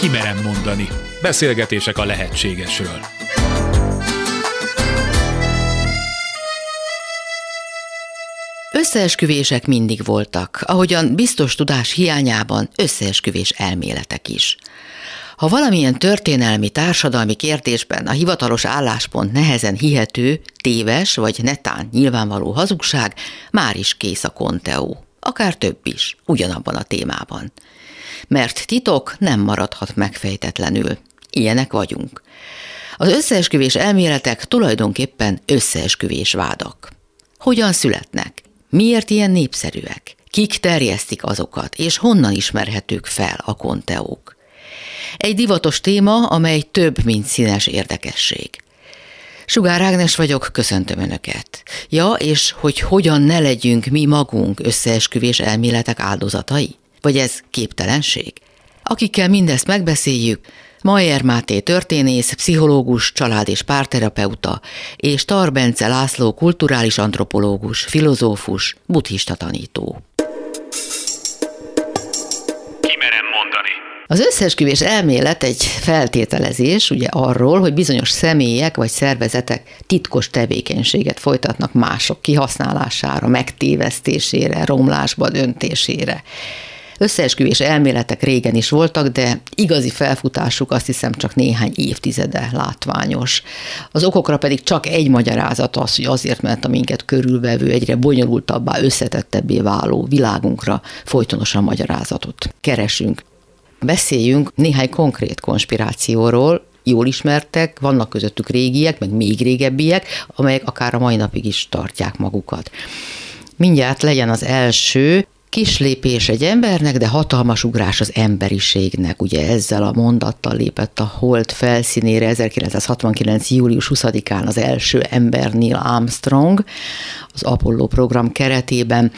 Kimerem mondani. Beszélgetések a lehetségesről. Összeesküvések mindig voltak, ahogyan biztos tudás hiányában összeesküvés elméletek is. Ha valamilyen történelmi, társadalmi kérdésben a hivatalos álláspont nehezen hihető, téves vagy netán nyilvánvaló hazugság, már is kész a konteó. Akár több is, ugyanabban a témában. Mert titok nem maradhat megfejtetlenül. Ilyenek vagyunk. Az összeesküvés elméletek tulajdonképpen összeesküvés vádak. Hogyan születnek? Miért ilyen népszerűek? Kik terjesztik azokat, és honnan ismerhetők fel a konteók? Egy divatos téma, amely több, mint színes érdekesség. Sugár Ágnes vagyok, köszöntöm Önöket. Ja, és hogy hogyan ne legyünk mi magunk összeesküvés elméletek áldozatai? Vagy ez képtelenség? Akikkel mindezt megbeszéljük, Majer Máté történész, pszichológus, család- és párterapeuta, és Tarbence László kulturális antropológus, filozófus, buddhista tanító. Az összeesküvés elmélet egy feltételezés, ugye arról, hogy bizonyos személyek vagy szervezetek titkos tevékenységet folytatnak mások kihasználására, megtévesztésére, romlásba döntésére. Összeesküvés elméletek régen is voltak, de igazi felfutásuk azt hiszem csak néhány évtizede látványos. Az okokra pedig csak egy magyarázat az, hogy azért, mert a minket körülvevő egyre bonyolultabbá, összetettebbé váló világunkra folytonosan magyarázatot keresünk. Beszéljünk néhány konkrét konspirációról, jól ismertek, vannak közöttük régiek, meg még régebbiek, amelyek akár a mai napig is tartják magukat. Mindjárt legyen az első, kis lépés egy embernek, de hatalmas ugrás az emberiségnek. Ugye ezzel a mondattal lépett a Hold felszínére 1969. július 20-án az első ember Neil Armstrong az Apollo program keretében,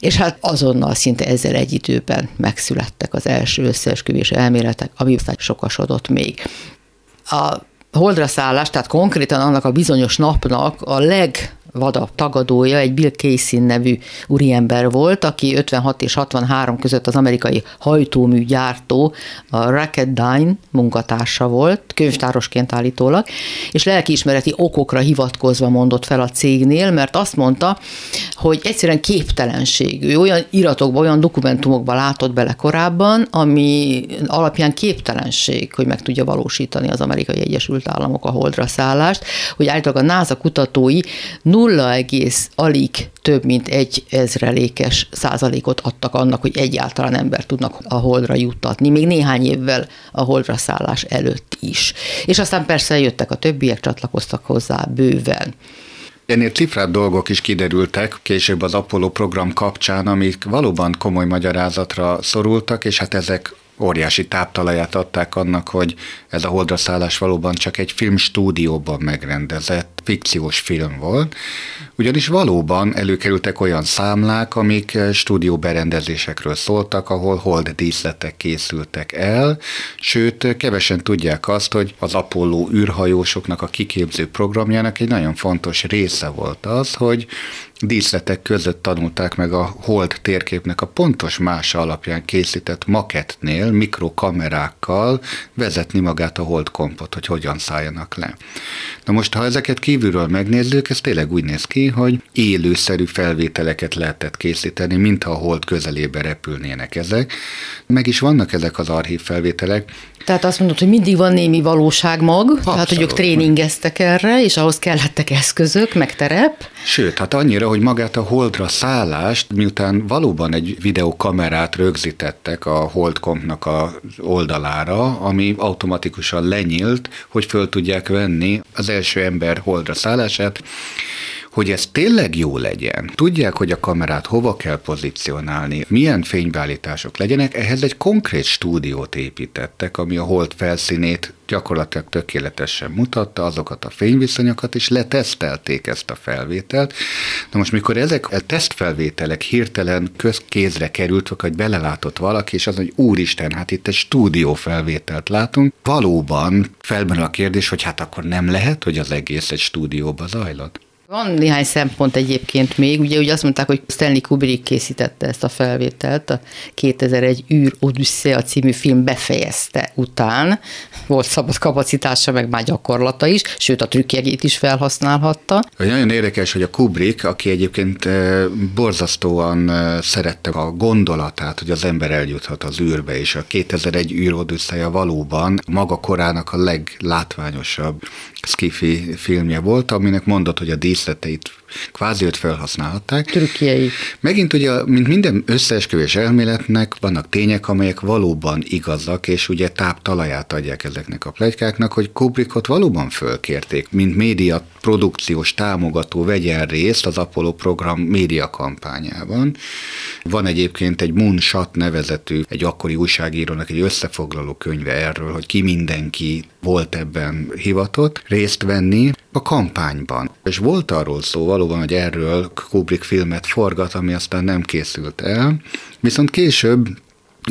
és hát azonnal szinte ezzel egy időben megszülettek az első összeesküvés elméletek, ami sokasodott még. A holdra szállás, tehát konkrétan annak a bizonyos napnak a leg vada tagadója egy Bill Casey nevű úriember volt, aki 56 és 63 között az amerikai hajtómű gyártó, a Racketdyne munkatársa volt, könyvtárosként állítólag, és lelkiismereti okokra hivatkozva mondott fel a cégnél, mert azt mondta, hogy egyszerűen képtelenség. Ő olyan iratokba, olyan dokumentumokba látott bele korábban, ami alapján képtelenség, hogy meg tudja valósítani az amerikai Egyesült Államok a holdra szállást, hogy állítólag a NASA kutatói 0, alig több mint egy ezrelékes százalékot adtak annak, hogy egyáltalán ember tudnak a holdra juttatni, még néhány évvel a holdra szállás előtt is. És aztán persze jöttek a többiek, csatlakoztak hozzá bőven. Ennél cifrább dolgok is kiderültek később az Apollo program kapcsán, amik valóban komoly magyarázatra szorultak, és hát ezek óriási táptalaját adták annak, hogy ez a holdra szállás valóban csak egy filmstúdióban megrendezett fikciós film volt, ugyanis valóban előkerültek olyan számlák, amik stúdióberendezésekről szóltak, ahol hold díszletek készültek el, sőt, kevesen tudják azt, hogy az Apollo űrhajósoknak a kiképző programjának egy nagyon fontos része volt az, hogy díszletek között tanulták meg a hold térképnek a pontos mása alapján készített makettnél, mikrokamerákkal vezetni magát a hold kompot, hogy hogyan szálljanak le. Na most, ha ezeket kívülről megnézzük, ez tényleg úgy néz ki, hogy élőszerű felvételeket lehetett készíteni, mintha a hold közelébe repülnének ezek. Meg is vannak ezek az archív felvételek, tehát azt mondod, hogy mindig van némi valóságmag, Abszolút. tehát hogy ők tréningeztek erre, és ahhoz kellettek eszközök, meg terep. Sőt, hát annyira, hogy magát a holdra szállást, miután valóban egy videokamerát rögzítettek a holdkompnak a oldalára, ami automatikusan lenyílt, hogy föl tudják venni az első ember holdra szállását, hogy ez tényleg jó legyen, tudják, hogy a kamerát hova kell pozícionálni, milyen fénybeállítások legyenek, ehhez egy konkrét stúdiót építettek, ami a hold felszínét gyakorlatilag tökéletesen mutatta, azokat a fényviszonyokat, és letesztelték ezt a felvételt. Na most, mikor ezek a tesztfelvételek hirtelen közkézre került, vagy belelátott valaki, és az, hogy úristen, hát itt egy stúdió felvételt látunk, valóban felmerül a kérdés, hogy hát akkor nem lehet, hogy az egész egy stúdióba zajlott. Van néhány szempont egyébként még, ugye, ugye azt mondták, hogy Stanley Kubrick készítette ezt a felvételt, a 2001 űr Odyssea című film befejezte után, volt szabad kapacitása, meg már gyakorlata is, sőt a trükkjegét is felhasználhatta. Nagyon érdekes, hogy a Kubrick, aki egyébként eh, borzasztóan eh, szerette a gondolatát, hogy az ember eljuthat az űrbe, és a 2001 űr Odyssea valóban maga korának a leglátványosabb skifi filmje volt, aminek mondott, hogy a sete kvázi őt felhasználhatták. Trükkjei. Megint ugye, mint minden összeesküvés elméletnek vannak tények, amelyek valóban igazak, és ugye táptalaját adják ezeknek a plegykáknak, hogy Kubrickot valóban fölkérték, mint média produkciós támogató vegyen részt az Apollo program média kampányában. Van egyébként egy Moonshot nevezetű, egy akkori újságírónak egy összefoglaló könyve erről, hogy ki mindenki volt ebben hivatott részt venni a kampányban. És volt arról szó valóban, hogy erről Kubrick filmet forgat, ami aztán nem készült el, viszont később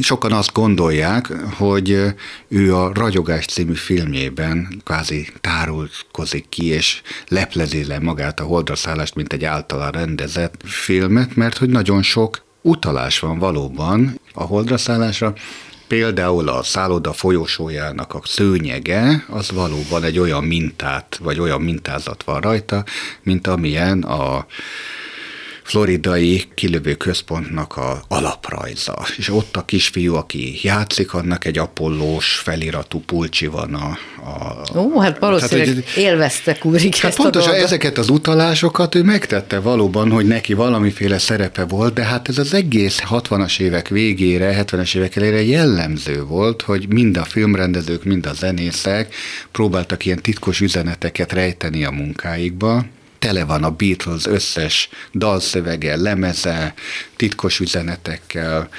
Sokan azt gondolják, hogy ő a Ragyogás című filmjében kvázi tárulkozik ki, és leplezi le magát a holdraszállást, mint egy általa rendezett filmet, mert hogy nagyon sok utalás van valóban a holdraszállásra, Például a szálloda folyosójának a szőnyege, az valóban egy olyan mintát, vagy olyan mintázat van rajta, mint amilyen a floridai kilövő központnak a alaprajza. És ott a kisfiú, aki játszik, annak egy apollós feliratú pulcsi van a... a Ó, hát valószínűleg tehát, hogy, élvezte Kubrick hát ezt Pontosan a ezeket az utalásokat ő megtette valóban, hogy neki valamiféle szerepe volt, de hát ez az egész 60-as évek végére, 70-es évek elére jellemző volt, hogy mind a filmrendezők, mind a zenészek próbáltak ilyen titkos üzeneteket rejteni a munkáikba, tele van a Beatles összes dalszövege, lemeze, titkos üzenetekkel,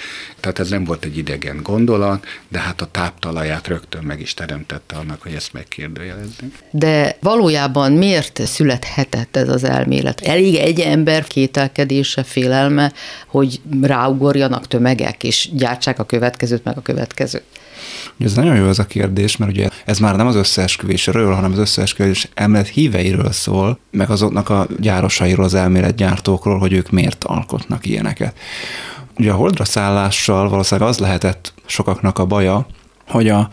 tehát ez nem volt egy idegen gondolat, de hát a táptalaját rögtön meg is teremtette annak, hogy ezt megkérdőjelezni. De valójában miért születhetett ez az elmélet? Elég egy ember kételkedése, félelme, hogy ráugorjanak tömegek, és gyártsák a következőt, meg a következőt? Ez nagyon jó ez a kérdés, mert ugye ez már nem az összeesküvésről, hanem az összeesküvés elmélet híveiről szól, meg azoknak a gyárosairól, az elméletgyártókról, hogy ők miért alkotnak ilyeneket. Ugye a holdra szállással valószínűleg az lehetett sokaknak a baja, hogy a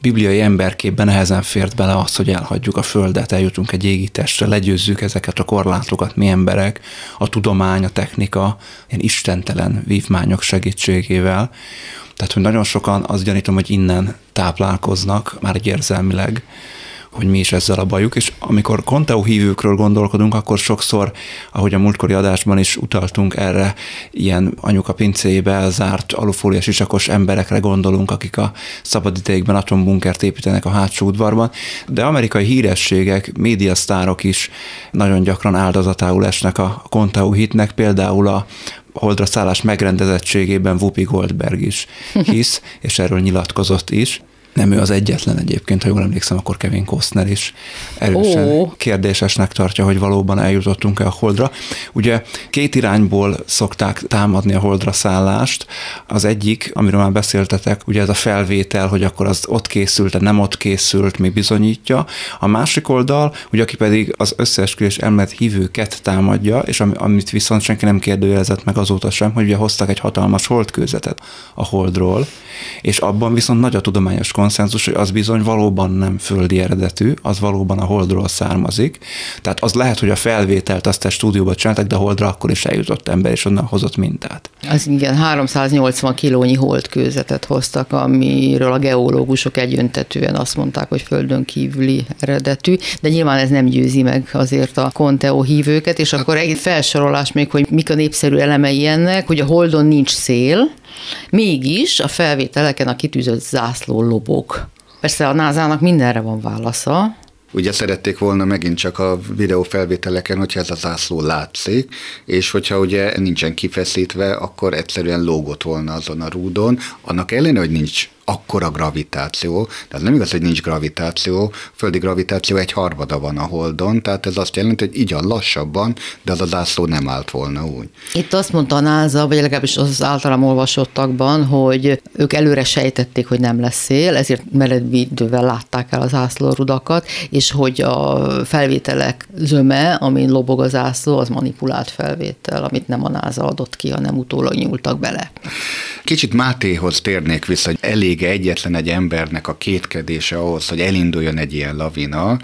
bibliai emberképben nehezen fért bele az, hogy elhagyjuk a földet, eljutunk egy égi testre, legyőzzük ezeket a korlátokat, mi emberek, a tudomány, a technika, ilyen istentelen vívmányok segítségével. Tehát, hogy nagyon sokan azt gyanítom, hogy innen táplálkoznak, már egy érzelmileg, hogy mi is ezzel a bajuk, és amikor Conteo hívőkről gondolkodunk, akkor sokszor, ahogy a múltkori adásban is utaltunk erre, ilyen anyuka pincébe elzárt alufóliás isakos emberekre gondolunk, akik a szabadidejükben atombunkert építenek a hátsó udvarban, de amerikai hírességek, médiasztárok is nagyon gyakran áldozatául esnek a Conteo hitnek, például a holdra szállás megrendezettségében Whoopi Goldberg is hisz, és erről nyilatkozott is. Nem ő az egyetlen egyébként, ha jól emlékszem, akkor Kevin Costner is erősen oh. kérdésesnek tartja, hogy valóban eljutottunk-e a holdra. Ugye két irányból szokták támadni a holdra szállást. Az egyik, amiről már beszéltetek, ugye ez a felvétel, hogy akkor az ott készült, nem ott készült, mi bizonyítja. A másik oldal, ugye aki pedig az összeesküvés elmélet hívőket támadja, és amit viszont senki nem kérdőjelezett meg azóta sem, hogy ugye hoztak egy hatalmas holdkőzetet a holdról, és abban viszont nagy a tudományos konszenzus, hogy az bizony valóban nem földi eredetű, az valóban a holdról származik. Tehát az lehet, hogy a felvételt azt a stúdióba csináltak, de a holdra akkor is eljutott ember, és onnan hozott mintát. Az igen, 380 kilónyi holdkőzetet hoztak, amiről a geológusok egyöntetően azt mondták, hogy földön kívüli eredetű, de nyilván ez nem győzi meg azért a Conteo hívőket, és akkor egy felsorolás még, hogy mik a népszerű elemei ennek, hogy a holdon nincs szél, Mégis a felvételeken a kitűzött zászló lobog. Persze a názának mindenre van válasza, Ugye szerették volna megint csak a videófelvételeken, hogyha ez a zászló látszik, és hogyha ugye nincsen kifeszítve, akkor egyszerűen lógott volna azon a rúdon. Annak ellenére, hogy nincs akkora gravitáció, tehát nem igaz, hogy nincs gravitáció, földi gravitáció egy harmada van a Holdon, tehát ez azt jelenti, hogy így a lassabban, de az a zászló nem állt volna úgy. Itt azt mondta a NASA, vagy legalábbis az általam olvasottakban, hogy ők előre sejtették, hogy nem lesz szél, ezért meredvidővel látták el az zászlórudakat, és hogy a felvételek zöme, amin lobog a zászló, az manipulált felvétel, amit nem a NASA adott ki, hanem utólag nyúltak bele. Kicsit Mátéhoz térnék vissza, hogy elég egyetlen egy embernek a kétkedése ahhoz, hogy elinduljon egy ilyen lavina,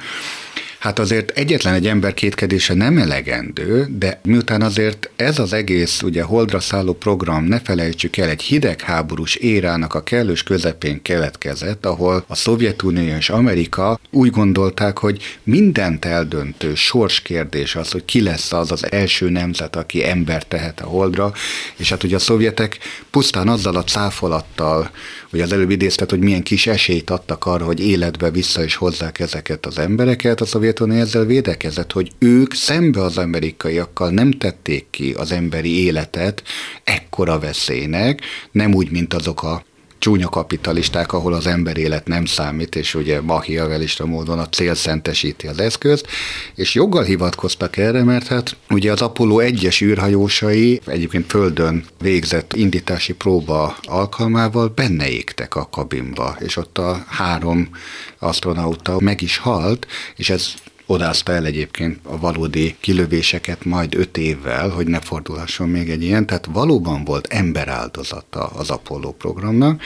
Hát azért egyetlen egy ember kétkedése nem elegendő, de miután azért ez az egész ugye holdra szálló program, ne felejtsük el, egy hidegháborús érának a kellős közepén keletkezett, ahol a Szovjetunió és Amerika úgy gondolták, hogy mindent eldöntő sorskérdés az, hogy ki lesz az az első nemzet, aki ember tehet a holdra, és hát ugye a szovjetek pusztán azzal a cáfolattal, hogy az előbb idéztet, hogy milyen kis esélyt adtak arra, hogy életbe vissza is hozzák ezeket az embereket, a Szovjetunió ezzel védekezett, hogy ők szembe az amerikaiakkal nem tették ki az emberi életet ekkora veszélynek, nem úgy, mint azok a csúnya kapitalisták, ahol az ember élet nem számít, és ugye machiavelista módon a cél szentesíti az eszközt, és joggal hivatkoztak erre, mert hát ugye az Apollo egyes űrhajósai egyébként földön végzett indítási próba alkalmával benne égtek a kabinba, és ott a három astronauta meg is halt, és ez odázta el egyébként a valódi kilövéseket majd öt évvel, hogy ne fordulhasson még egy ilyen, tehát valóban volt emberáldozata az Apollo programnak,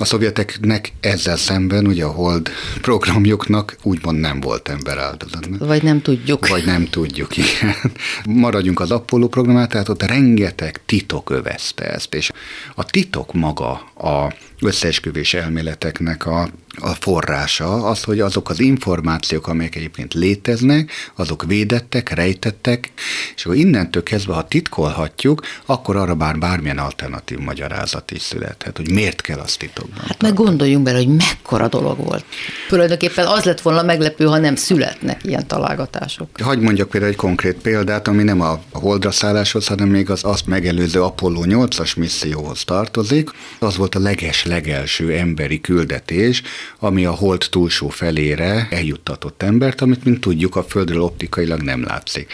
a szovjeteknek ezzel szemben, ugye a Hold programjuknak úgymond nem volt emberáldozat. Vagy nem tudjuk. Vagy nem tudjuk, igen. Maradjunk az Apollo programát, tehát ott rengeteg titok övezte ezt, és a titok maga a összeesküvés elméleteknek a, a forrása az, hogy azok az információk, amelyek egyébként léteznek, azok védettek, rejtettek, és akkor innentől kezdve, ha titkolhatjuk, akkor arra bár bármilyen alternatív magyarázat is születhet, hogy miért kell azt titokban. Hát meg gondoljunk bele, hogy mekkora dolog volt. Tulajdonképpen az lett volna meglepő, ha nem születnek ilyen találgatások. Hagy mondjak például egy konkrét példát, ami nem a holdra szálláshoz, hanem még az azt megelőző Apollo 8-as misszióhoz tartozik. Az volt a leges legelső emberi küldetés, ami a hold túlsó felére eljuttatott embert, amit, mint tudjuk, a Földről optikailag nem látszik.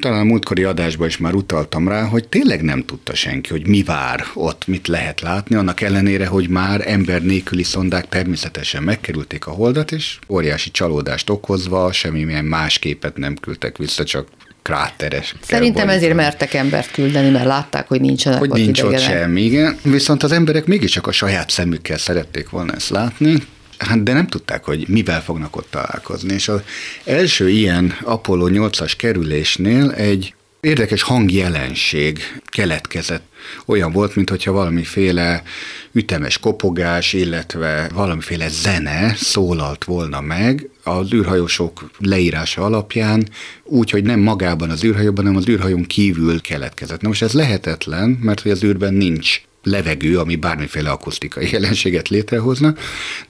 Talán a múltkori adásban is már utaltam rá, hogy tényleg nem tudta senki, hogy mi vár ott, mit lehet látni, annak ellenére, hogy már ember nélküli szondák természetesen megkerülték a holdat, és óriási csalódást okozva semmilyen más képet nem küldtek vissza, csak kráteres. Szerintem ezért mertek embert küldeni, mert látták, hogy nincsenek hogy ott nincs idegenek. ott semmi, igen. Viszont az emberek mégiscsak a saját szemükkel szerették volna ezt látni, Hát de nem tudták, hogy mivel fognak ott találkozni. És az első ilyen Apollo 8-as kerülésnél egy érdekes hangjelenség keletkezett. Olyan volt, mintha valamiféle ütemes kopogás, illetve valamiféle zene szólalt volna meg az űrhajósok leírása alapján, úgy, hogy nem magában az űrhajóban, hanem az űrhajón kívül keletkezett. Na most ez lehetetlen, mert hogy az űrben nincs levegő, ami bármiféle akusztikai jelenséget létrehozna,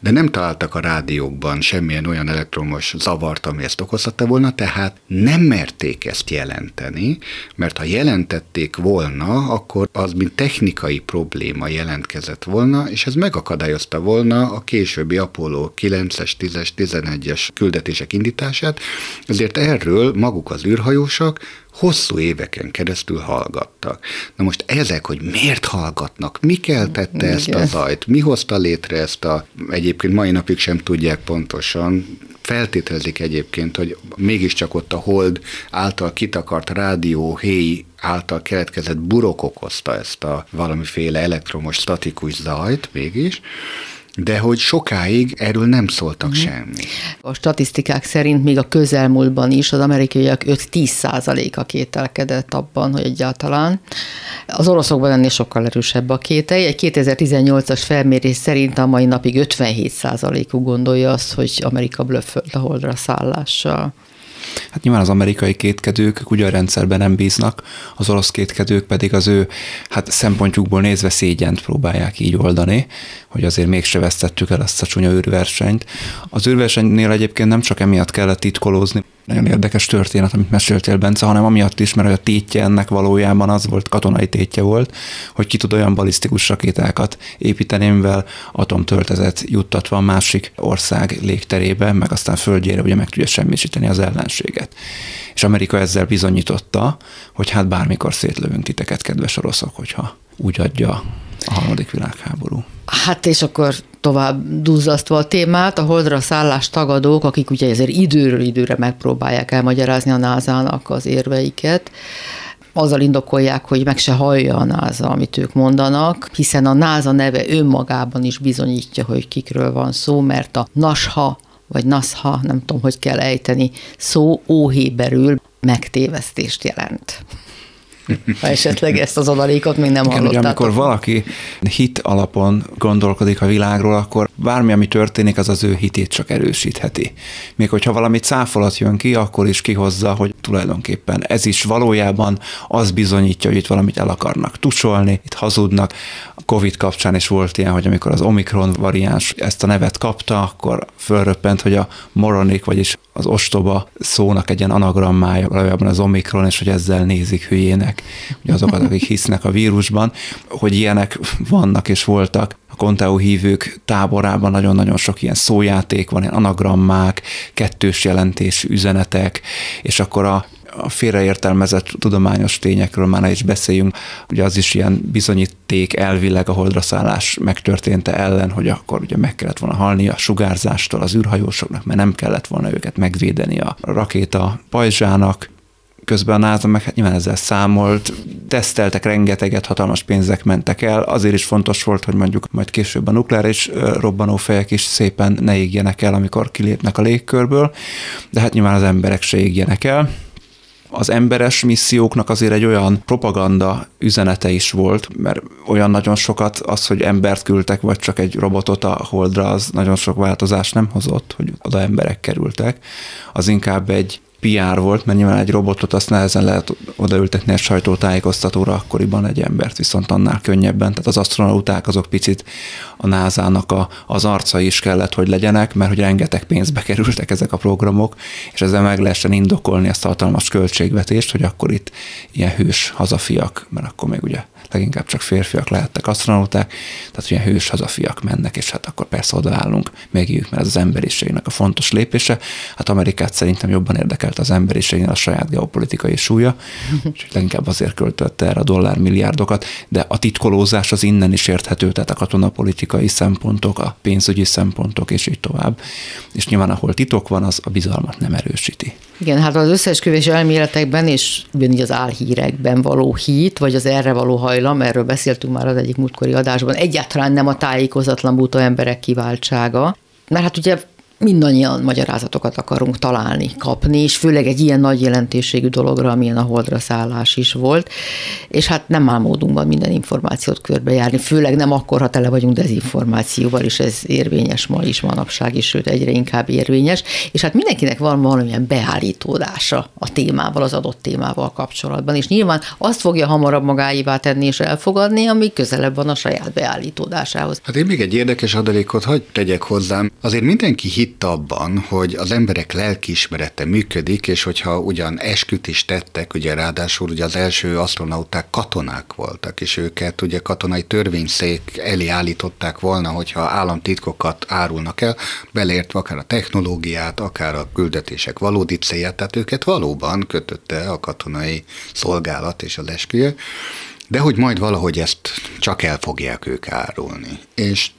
de nem találtak a rádiókban semmilyen olyan elektromos zavart, ami ezt okozhatta volna, tehát nem merték ezt jelenteni, mert ha jelentették volna, akkor az mint technikai probléma jelentkezett volna, és ez megakadályozta volna a későbbi Apollo 9-es, 10-es, 11-es küldetések indítását, ezért erről maguk az űrhajósok hosszú éveken keresztül hallgattak. Na most ezek, hogy miért hallgatnak, mi keltette ezt a zajt, mi hozta létre ezt a, egyébként mai napig sem tudják pontosan, feltételezik egyébként, hogy mégiscsak ott a hold által kitakart rádió héj által keletkezett burok okozta ezt a valamiféle elektromos statikus zajt mégis, de hogy sokáig erről nem szóltak uh-huh. semmi. A statisztikák szerint még a közelmúltban is az amerikaiak 5-10 százaléka kételkedett abban, hogy egyáltalán. Az oroszokban ennél sokkal erősebb a kételj. Egy 2018-as felmérés szerint a mai napig 57 százalékuk gondolja azt, hogy Amerika blöffölt a holdra szállással. Hát nyilván az amerikai kétkedők ugye a rendszerben nem bíznak, az orosz kétkedők pedig az ő hát szempontjukból nézve szégyent próbálják így oldani, hogy azért mégse vesztettük el azt a csúnya űrversenyt. Az űrversenynél egyébként nem csak emiatt kellett titkolózni, nagyon érdekes történet, amit meséltél, Bence, hanem amiatt is, mert a tétje ennek valójában az volt, katonai tétje volt, hogy ki tud olyan balisztikus rakétákat építeni, mivel atomtöltezet juttatva a másik ország légterébe, meg aztán földjére ugye meg tudja semmisíteni az ellenséget. És Amerika ezzel bizonyította, hogy hát bármikor szétlövünk titeket, kedves oroszok, hogyha úgy adja a harmadik világháború. Hát és akkor tovább duzzasztva a témát, a holdra szállás tagadók, akik ugye ezért időről időre megpróbálják elmagyarázni a názának az érveiket, azzal indokolják, hogy meg se hallja a NASA, amit ők mondanak, hiszen a NASA neve önmagában is bizonyítja, hogy kikről van szó, mert a nasha vagy nasha, nem tudom, hogy kell ejteni, szó óhéberül megtévesztést jelent ha esetleg ezt az adalékot még nem Igen, ugye, amikor valaki hit alapon gondolkodik a világról, akkor bármi, ami történik, az az ő hitét csak erősítheti. Még hogyha valami cáfolat jön ki, akkor is kihozza, hogy tulajdonképpen ez is valójában az bizonyítja, hogy itt valamit el akarnak tusolni, itt hazudnak. A Covid kapcsán is volt ilyen, hogy amikor az Omikron variáns ezt a nevet kapta, akkor fölröppent, hogy a moronik, vagyis az ostoba szónak egy ilyen anagrammája valójában az Omikron, és hogy ezzel nézik hülyének ugye azokat, akik hisznek a vírusban, hogy ilyenek vannak és voltak. A Conteo hívők táborában nagyon-nagyon sok ilyen szójáték van, ilyen anagrammák, kettős jelentésű üzenetek, és akkor a a félreértelmezett tudományos tényekről már ne is beszéljünk, ugye az is ilyen bizonyíték elvileg a holdraszállás megtörténte ellen, hogy akkor ugye meg kellett volna halni a sugárzástól az űrhajósoknak, mert nem kellett volna őket megvédeni a rakéta pajzsának, közben a NASA meg hát nyilván ezzel számolt, teszteltek rengeteget, hatalmas pénzek mentek el, azért is fontos volt, hogy mondjuk majd később a nukleáris robbanófejek is szépen ne égjenek el, amikor kilépnek a légkörből, de hát nyilván az emberek se égjenek el az emberes misszióknak azért egy olyan propaganda üzenete is volt, mert olyan nagyon sokat az, hogy embert küldtek, vagy csak egy robotot a holdra, az nagyon sok változást nem hozott, hogy oda emberek kerültek. Az inkább egy PR volt, mert nyilván egy robotot azt nehezen lehet odaültetni egy sajtótájékoztatóra, akkoriban egy embert viszont annál könnyebben. Tehát az astronauták azok picit a NASA-nak a, az arca is kellett, hogy legyenek, mert hogy rengeteg pénzbe kerültek ezek a programok, és ezzel meg lehessen indokolni ezt a hatalmas költségvetést, hogy akkor itt ilyen hős hazafiak, mert akkor még ugye leginkább csak férfiak lehettek astronauták, tehát ilyen hős hazafiak mennek, és hát akkor persze odaállunk mögéjük, mert ez az emberiségnek a fontos lépése. Hát Amerikát szerintem jobban érdekelt az emberiségnél a saját geopolitikai súlya, úgyhogy leginkább azért költötte erre a dollár milliárdokat, de a titkolózás az innen is érthető, tehát a katonapolitikai szempontok, a pénzügyi szempontok, és így tovább. És nyilván ahol titok van, az a bizalmat nem erősíti. Igen, hát az összeesküvés elméletekben és ugyanígy az álhírekben való hit, vagy az erre való hajlam, erről beszéltünk már az egyik múltkori adásban, egyáltalán nem a tájékozatlan buta emberek kiváltsága. Mert hát ugye mindannyian magyarázatokat akarunk találni, kapni, és főleg egy ilyen nagy jelentőségű dologra, amilyen a holdra szállás is volt, és hát nem áll módunkban minden információt körbejárni, főleg nem akkor, ha tele vagyunk dezinformációval, és ez érvényes ma is, manapság is, sőt egyre inkább érvényes, és hát mindenkinek van valamilyen beállítódása a témával, az adott témával kapcsolatban, és nyilván azt fogja hamarabb magáévá tenni és elfogadni, ami közelebb van a saját beállítódásához. Hát én még egy érdekes adalékot hagy tegyek hozzám. Azért mindenki hit hitt abban, hogy az emberek lelkiismerete működik, és hogyha ugyan esküt is tettek, ugye ráadásul ugye az első asztronauták katonák voltak, és őket ugye katonai törvényszék elé állították volna, hogyha államtitkokat árulnak el, beleértve akár a technológiát, akár a küldetések valódi célját, tehát őket valóban kötötte a katonai szolgálat és az esküje, de hogy majd valahogy ezt csak el fogják ők árulni. És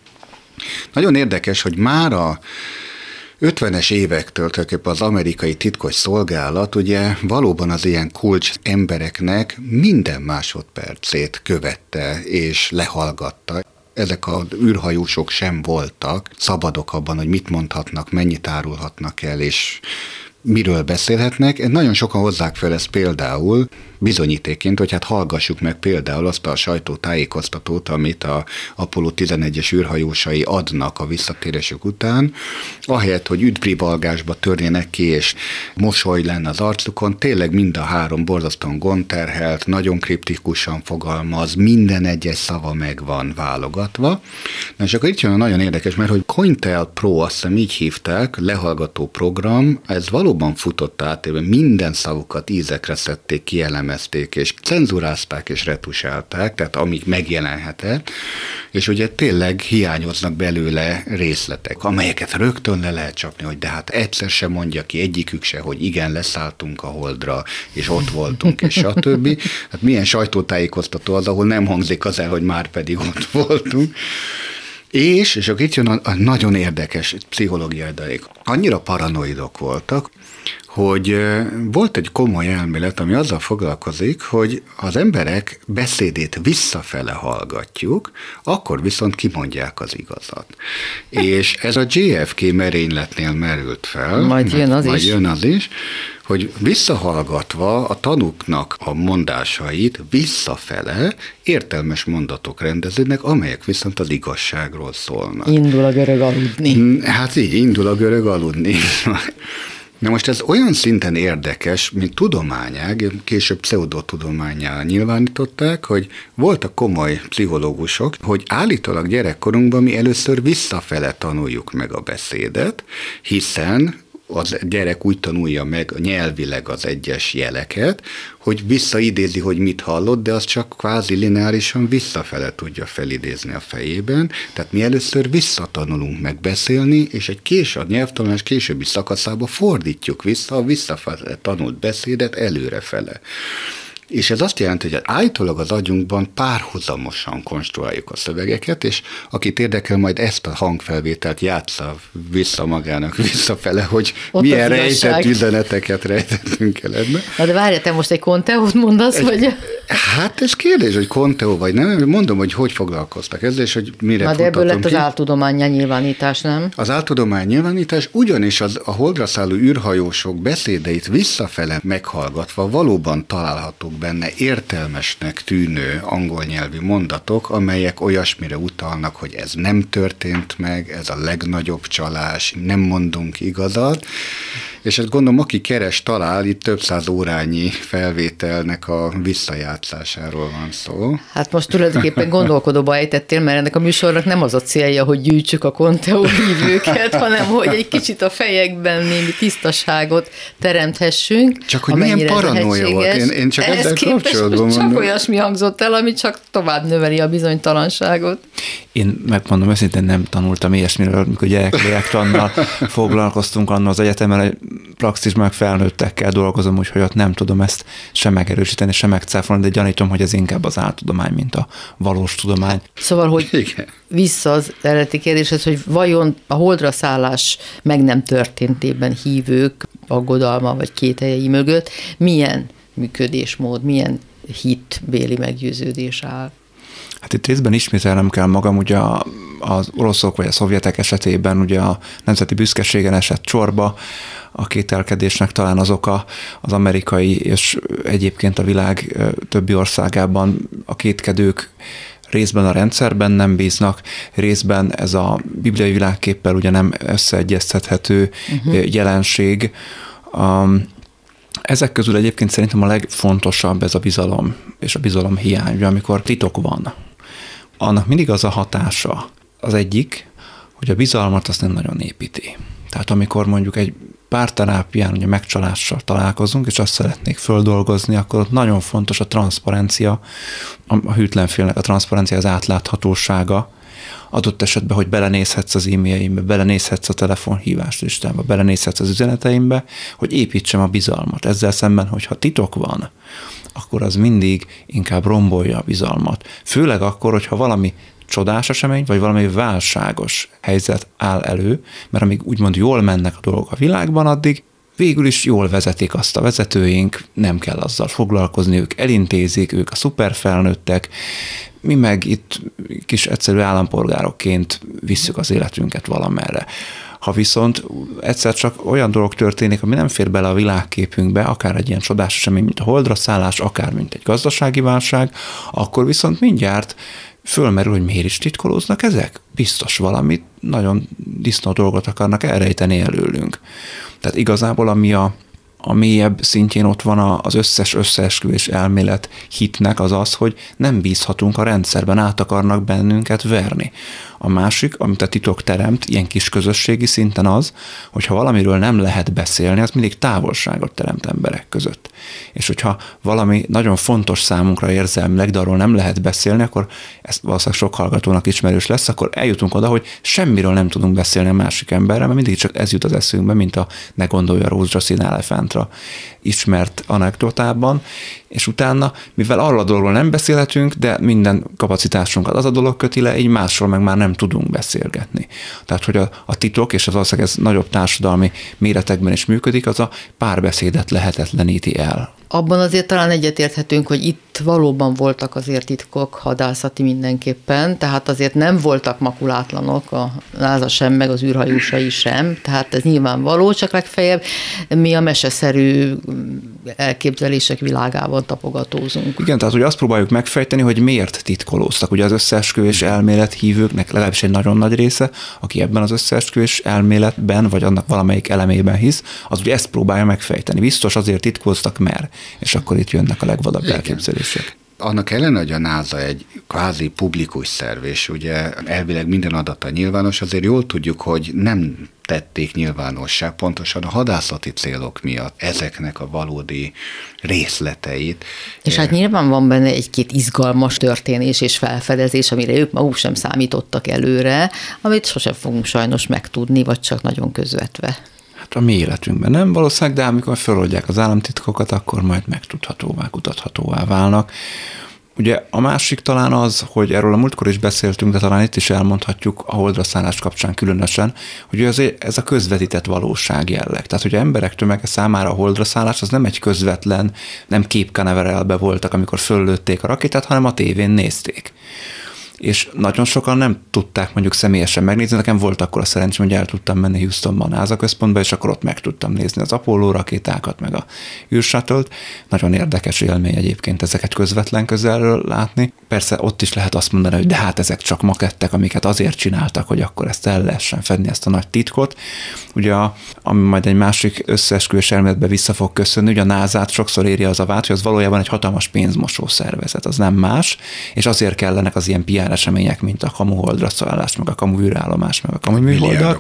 nagyon érdekes, hogy már a 50-es évektől tulajdonképpen az amerikai titkos szolgálat ugye valóban az ilyen kulcs embereknek minden másodpercét követte és lehallgatta. Ezek az űrhajósok sem voltak szabadok abban, hogy mit mondhatnak, mennyit árulhatnak el, és miről beszélhetnek. Nagyon sokan hozzák fel ezt például bizonyítéként, hogy hát hallgassuk meg például azt a sajtótájékoztatót, amit a Apollo 11-es űrhajósai adnak a visszatérésük után, ahelyett, hogy üdvrivalgásba törjenek ki, és mosoly lenne az arcukon, tényleg mind a három borzasztóan gonterhelt, nagyon kriptikusan fogalmaz, minden egyes szava meg van válogatva. Na és akkor itt jön a nagyon érdekes, mert hogy Cointel Pro, azt hiszem így hívták, lehallgató program, ez valóban futott át, minden szavukat ízekre szedték, kielemezték, és cenzurázták és retusálták, tehát amíg megjelenhetett, és ugye tényleg hiányoznak belőle részletek, amelyeket rögtön le lehet csapni, hogy de hát egyszer sem mondja ki egyikük se, hogy igen, leszálltunk a holdra, és ott voltunk, és stb. Hát milyen sajtótájékoztató az, ahol nem hangzik az el, hogy már pedig ott voltunk. És, és akkor itt jön a, a nagyon érdekes pszichológiai dalék. Annyira paranoidok voltak, hogy volt egy komoly elmélet, ami azzal foglalkozik, hogy az emberek beszédét visszafele hallgatjuk, akkor viszont kimondják az igazat. És ez a JFK merényletnél merült fel. Majd jön az majd is. jön az is, hogy visszahallgatva a tanuknak a mondásait visszafele értelmes mondatok rendeződnek, amelyek viszont az igazságról szólnak. Indul a görög aludni. Hát így indul a görög aludni. Na most ez olyan szinten érdekes, mint tudományág, később pseudotudományá nyilvánították, hogy voltak komoly pszichológusok, hogy állítólag gyerekkorunkban mi először visszafele tanuljuk meg a beszédet, hiszen az gyerek úgy tanulja meg nyelvileg az egyes jeleket, hogy visszaidézi, hogy mit hallott, de az csak kvázi lineárisan visszafele tudja felidézni a fejében. Tehát mi először visszatanulunk meg beszélni, és egy kés, a nyelvtanulás későbbi szakaszába fordítjuk vissza a visszafele tanult beszédet előrefele. És ez azt jelenti, hogy állítólag az agyunkban párhuzamosan konstruáljuk a szövegeket, és akit érdekel, majd ezt a hangfelvételt játsza vissza magának visszafele, hogy Ott milyen rejtett üzeneteket rejtettünk el ebbe. Na de várj, te most egy konteót mondasz, vagy? Hát ez kérdés, hogy Conteo vagy nem. Mondom, hogy hogy foglalkoztak ezzel, és hogy mire Na de ebből lett az ki. áltudományá nyilvánítás, nem? Az áltudomány nyilvánítás ugyanis az, a holdra szálló űrhajósok beszédeit visszafele meghallgatva valóban találhatók benne értelmesnek tűnő angol nyelvi mondatok, amelyek olyasmire utalnak, hogy ez nem történt meg, ez a legnagyobb csalás, nem mondunk igazat, és ezt gondolom, aki keres, talál, itt több száz órányi felvételnek a visszajátszásáról van szó. Hát most tulajdonképpen gondolkodóba ejtettél, mert ennek a műsornak nem az a célja, hogy gyűjtsük a Conteo hívőket, hanem hogy egy kicsit a fejekben némi tisztaságot teremthessünk. Csak hogy milyen paranoia volt. Én- én csak képest kapcsolatban most Csak mondom. olyasmi hangzott el, ami csak tovább növeli a bizonytalanságot. Én megmondom őszintén nem tanultam ilyesmiről, amikor gyereklélektrannal foglalkoztunk annól az egyetemen, meg felnőttekkel dolgozom, úgyhogy ott nem tudom ezt sem megerősíteni, sem megcáfolni, de gyanítom, hogy ez inkább az áltudomány, mint a valós tudomány. Szóval, hogy Igen. vissza az eredeti kérdéshez, hogy vajon a holdra szállás meg nem történtében hívők aggodalma vagy kételjei mögött milyen működésmód, milyen hitbéli meggyőződés áll? Hát itt részben ismételnem kell magam, ugye az oroszok vagy a szovjetek esetében ugye a nemzeti büszkeségen esett csorba, a kételkedésnek talán az oka az amerikai és egyébként a világ többi országában a kétkedők részben a rendszerben nem bíznak, részben ez a bibliai világképpel ugye nem összeegyeztethető uh-huh. jelenség. Um, ezek közül egyébként szerintem a legfontosabb ez a bizalom és a bizalom hiány, amikor titok van. Annak mindig az a hatása. Az egyik, hogy a bizalmat azt nem nagyon építi. Tehát amikor mondjuk egy párterápián ugye megcsalással találkozunk, és azt szeretnék földolgozni, akkor ott nagyon fontos a transzparencia, a a hűtlen félnek a transzparencia, az átláthatósága, adott esetben, hogy belenézhetsz az e-mailjeimbe, belenézhetsz a telefonhívás listámba, belenézhetsz az üzeneteimbe, hogy építsem a bizalmat. Ezzel szemben, hogyha titok van, akkor az mindig inkább rombolja a bizalmat. Főleg akkor, hogyha valami csodás esemény, vagy valami válságos helyzet áll elő, mert amíg úgymond jól mennek a dolgok a világban, addig végül is jól vezetik azt a vezetőink, nem kell azzal foglalkozni, ők elintézik, ők a szuperfelnőttek, mi meg itt kis egyszerű állampolgárokként visszük az életünket valamerre. Ha viszont egyszer csak olyan dolog történik, ami nem fér bele a világképünkbe, akár egy ilyen csodás esemény, mint a holdra szállás, akár mint egy gazdasági válság, akkor viszont mindjárt fölmerül, hogy miért is titkolóznak ezek? Biztos valamit, nagyon disznó dolgot akarnak elrejteni előlünk. Tehát igazából ami a, a mélyebb szintjén ott van az összes összeesküvés elmélet hitnek az az, hogy nem bízhatunk a rendszerben, át akarnak bennünket verni. A másik, amit a titok teremt ilyen kis közösségi szinten az, hogy ha valamiről nem lehet beszélni, az mindig távolságot teremt emberek között. És hogyha valami nagyon fontos számunkra érzelmileg, de arról nem lehet beszélni, akkor ez valószínűleg sok hallgatónak ismerős lesz, akkor eljutunk oda, hogy semmiről nem tudunk beszélni a másik emberrel, mert mindig csak ez jut az eszünkbe, mint a ne gondolja rózsaszín elefántra ismert anekdotában, és utána, mivel arról a dologról nem beszélhetünk, de minden kapacitásunkat az a dolog köti le, így másról meg már nem tudunk beszélgetni. Tehát, hogy a, a titok, és az valószínűleg ez nagyobb társadalmi méretekben is működik, az a párbeszédet lehetetleníti el abban azért talán egyetérthetünk, hogy itt valóban voltak azért titkok hadászati mindenképpen, tehát azért nem voltak makulátlanok a NASA sem, meg az űrhajósai sem, tehát ez nyilvánvaló, csak legfeljebb mi a meseszerű elképzelések világában tapogatózunk. Igen, tehát hogy azt próbáljuk megfejteni, hogy miért titkolóztak. Ugye az összeesküvés elmélet hívőknek legalábbis egy nagyon nagy része, aki ebben az összeesküvés elméletben, vagy annak valamelyik elemében hisz, az ugye ezt próbálja megfejteni. Biztos azért titkolóztak, mert és akkor itt jönnek a legvadabb Igen. Elképzelések annak ellen, hogy a NASA egy kvázi publikus szerv, és ugye elvileg minden adata nyilvános, azért jól tudjuk, hogy nem tették nyilvánossá pontosan a hadászati célok miatt ezeknek a valódi részleteit. És hát nyilván van benne egy-két izgalmas történés és felfedezés, amire ők maguk sem számítottak előre, amit sosem fogunk sajnos megtudni, vagy csak nagyon közvetve a mi életünkben nem valószínűleg, de amikor feloldják az államtitkokat, akkor majd megtudhatóvá, kutathatóvá válnak. Ugye a másik talán az, hogy erről a múltkor is beszéltünk, de talán itt is elmondhatjuk a holdra szállás kapcsán különösen, hogy ez, ez a közvetített valóság jelleg. Tehát, hogy emberek tömege számára a holdra szállás az nem egy közvetlen, nem képkaneverelbe voltak, amikor föllőtték a rakétát, hanem a tévén nézték és nagyon sokan nem tudták mondjuk személyesen megnézni. Nekem volt akkor a szerencsém, hogy el tudtam menni Houstonban a NASA központba, és akkor ott meg tudtam nézni az Apollo rakétákat, meg a űrsatölt. Nagyon érdekes élmény egyébként ezeket közvetlen közelről látni. Persze ott is lehet azt mondani, hogy de hát ezek csak makettek, amiket azért csináltak, hogy akkor ezt el lehessen fedni, ezt a nagy titkot. Ugye, ami majd egy másik összeesküvés elméletbe vissza fog köszönni, ugye a NASA-t sokszor éri az a vált, hogy az valójában egy hatalmas pénzmosó szervezet, az nem más, és azért kellenek az ilyen PR események, mint a kamu holdra szállás, meg a kamu űrállomás, meg a kamu műholdak.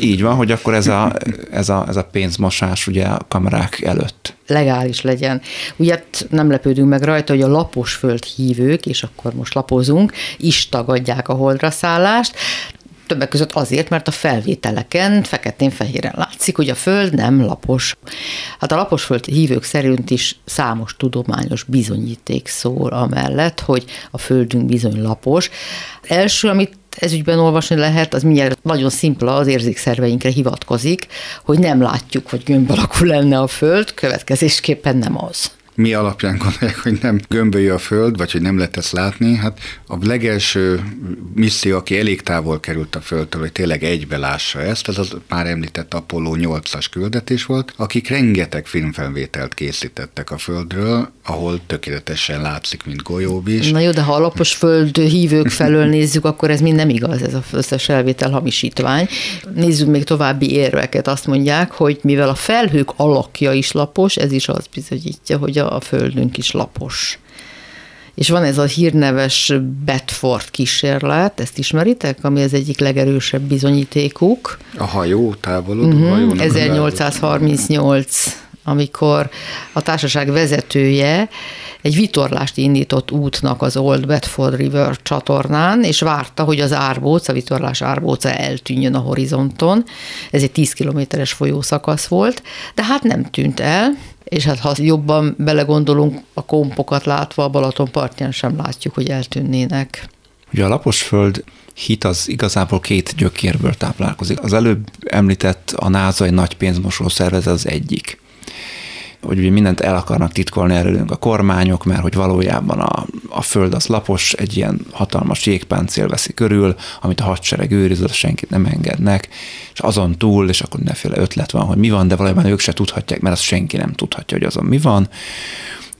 Így van, hogy akkor ez a, ez a, ez a pénzmosás ugye a kamerák előtt legális legyen. Ugye nem lepődünk meg rajta, hogy a lapos föld hívők, és akkor most lapozunk, is tagadják a holdra szállást, Többek között azért, mert a felvételeken feketén-fehéren látszik, hogy a Föld nem lapos. Hát a lapos Föld hívők szerint is számos tudományos bizonyíték szól amellett, hogy a Földünk bizony lapos. Első, amit ezügyben olvasni lehet, az mindjárt nagyon szimpla, az érzékszerveinkre hivatkozik, hogy nem látjuk, hogy gömb alakú lenne a Föld, következésképpen nem az mi alapján gondolják, hogy nem gömbölyű a Föld, vagy hogy nem lehet ezt látni. Hát a legelső misszió, aki elég távol került a Földtől, hogy tényleg egybe lássa ezt, ez az már említett Apollo 8-as küldetés volt, akik rengeteg filmfelvételt készítettek a Földről, ahol tökéletesen látszik, mint golyóvis. Na jó, de ha alapos föld hívők felől nézzük, akkor ez mind nem igaz, ez az összes elvétel hamisítvány. Nézzük még további érveket. Azt mondják, hogy mivel a felhők alakja is lapos, ez is az bizonyítja, hogy a földünk is lapos. És van ez a hírneves Bedford kísérlet, ezt ismeritek, ami az egyik legerősebb bizonyítékuk. A hajó, távolodó uh-huh, hajónak 1838 amikor a társaság vezetője egy vitorlást indított útnak az Old Bedford River csatornán, és várta, hogy az árbóc, a vitorlás árbóca eltűnjön a horizonton. Ez egy 10 kilométeres folyószakasz volt, de hát nem tűnt el, és hát ha jobban belegondolunk, a kompokat látva a Balaton partján sem látjuk, hogy eltűnnének. Ugye a lapos föld hit az igazából két gyökérből táplálkozik. Az előbb említett a NASA egy nagy pénzmosó szervezet az egyik hogy mindent el akarnak titkolni előlünk a kormányok, mert hogy valójában a, a föld az lapos, egy ilyen hatalmas jégpáncél veszi körül, amit a hadsereg őriz, senkit nem engednek, és azon túl, és akkor mindenféle ötlet van, hogy mi van, de valójában ők se tudhatják, mert azt senki nem tudhatja, hogy azon mi van.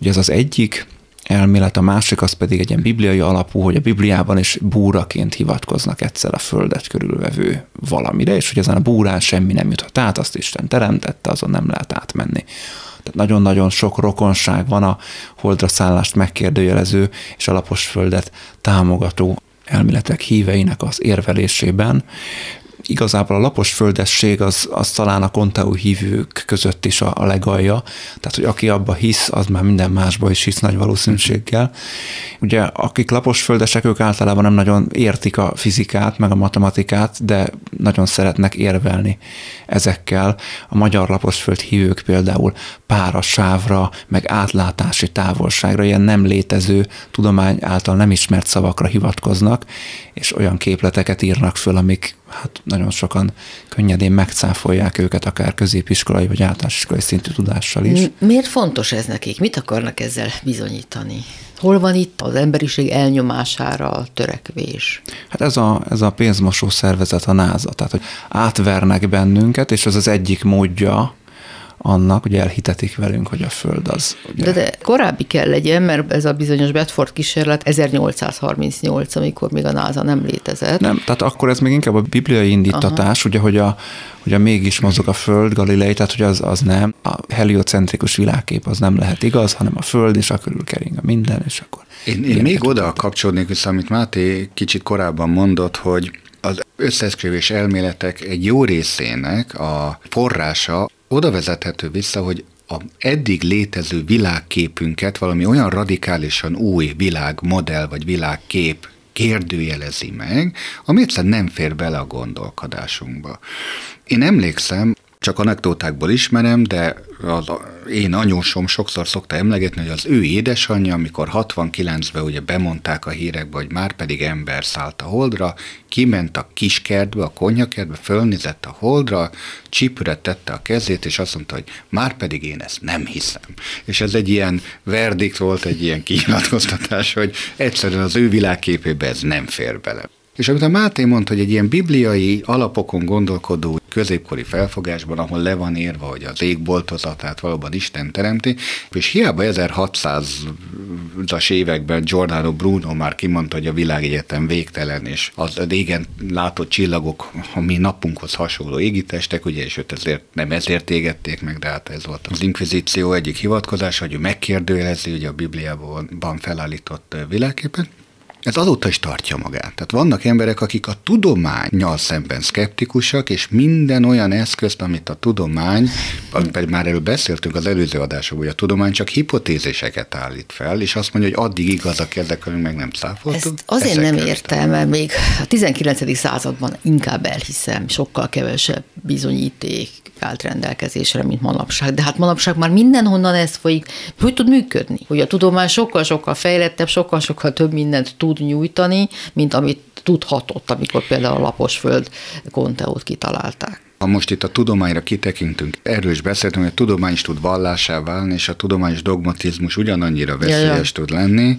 Ugye ez az egyik, elmélet, a másik az pedig egy ilyen bibliai alapú, hogy a Bibliában is búraként hivatkoznak egyszer a földet körülvevő valamire, és hogy ezen a búrán semmi nem juthat át, azt Isten teremtette, azon nem lehet átmenni. Tehát nagyon-nagyon sok rokonság van a holdra szállást megkérdőjelező és a lapos földet támogató elméletek híveinek az érvelésében igazából a lapos földesség az, az talán a konteú hívők között is a, a legalja, tehát hogy aki abba hisz, az már minden másba is hisz nagy valószínűséggel. Ugye akik lapos földesek, ők általában nem nagyon értik a fizikát, meg a matematikát, de nagyon szeretnek érvelni ezekkel. A magyar lapos föld hívők például párasávra, meg átlátási távolságra, ilyen nem létező tudomány által nem ismert szavakra hivatkoznak, és olyan képleteket írnak föl, amik hát nagyon sokan könnyedén megcáfolják őket, akár középiskolai vagy általános iskolai szintű tudással is. Miért fontos ez nekik? Mit akarnak ezzel bizonyítani? Hol van itt az emberiség elnyomására a törekvés? Hát ez a, ez a pénzmosó szervezet, a NASA, tehát hogy átvernek bennünket, és az az egyik módja annak, hogy elhitetik velünk, hogy a Föld az. Ugye... De, de korábbi kell legyen, mert ez a bizonyos Bedford kísérlet 1838, amikor még a NASA nem létezett. Nem, tehát akkor ez még inkább a bibliai indítatás, Aha. ugye, hogy a, hogy a mégis mozog a Föld, Galilei, tehát hogy az, az nem. A heliocentrikus világkép az nem lehet igaz, hanem a Föld, és a körül kering a minden, és akkor... Én, én még oda kapcsolnék vissza, amit Máté kicsit korábban mondott, hogy az összeesküvés elméletek egy jó részének a forrása oda vezethető vissza, hogy a eddig létező világképünket valami olyan radikálisan új világmodell vagy világkép kérdőjelezi meg, ami egyszerűen nem fér bele a gondolkodásunkba. Én emlékszem, csak anekdótákból ismerem, de az én anyósom sokszor szokta emlegetni, hogy az ő édesanyja, amikor 69-ben ugye bemondták a hírekbe, hogy már pedig ember szállt a holdra, kiment a kiskertbe, a konyhakertbe, fölnézett a holdra, csípőre tette a kezét, és azt mondta, hogy már pedig én ezt nem hiszem. És ez egy ilyen verdikt volt, egy ilyen kinyilatkoztatás, hogy egyszerűen az ő világképébe ez nem fér bele. És amit a Máté mondta, hogy egy ilyen bibliai alapokon gondolkodó középkori felfogásban, ahol le van írva, hogy az égboltozatát valóban Isten teremti, és hiába 1600-as években Giordano Bruno már kimondta, hogy a világegyetem végtelen, és az régen látott csillagok, a mi napunkhoz hasonló égitestek, ugye, és őt ezért nem ezért égették meg, de hát ez volt az inkvizíció egyik hivatkozása, hogy ő megkérdőjelezi ugye a Bibliában felállított világképet, ez azóta is tartja magát. Tehát vannak emberek, akik a tudományjal szemben szkeptikusak, és minden olyan eszközt, amit a tudomány, pedig már erről beszéltünk az előző adásokban, hogy a tudomány csak hipotéziseket állít fel, és azt mondja, hogy addig igazak ezek, amik meg nem cáfoltunk. Ezt azért nem értem, mert még a 19. században inkább elhiszem, sokkal kevesebb bizonyíték állt rendelkezésre, mint manapság. De hát manapság már mindenhonnan ez folyik. Hogy tud működni? Hogy a tudomány sokkal-sokkal fejlettebb, sokkal-sokkal több mindent tud nyújtani, mint amit tudhatott, amikor például a lapos föld konteót kitalálták. Ha most itt a tudományra kitekintünk, erről is beszéltünk, hogy a tudomány is tud vallásá válni, és a tudományos dogmatizmus ugyanannyira veszélyes ja, ja. tud lenni,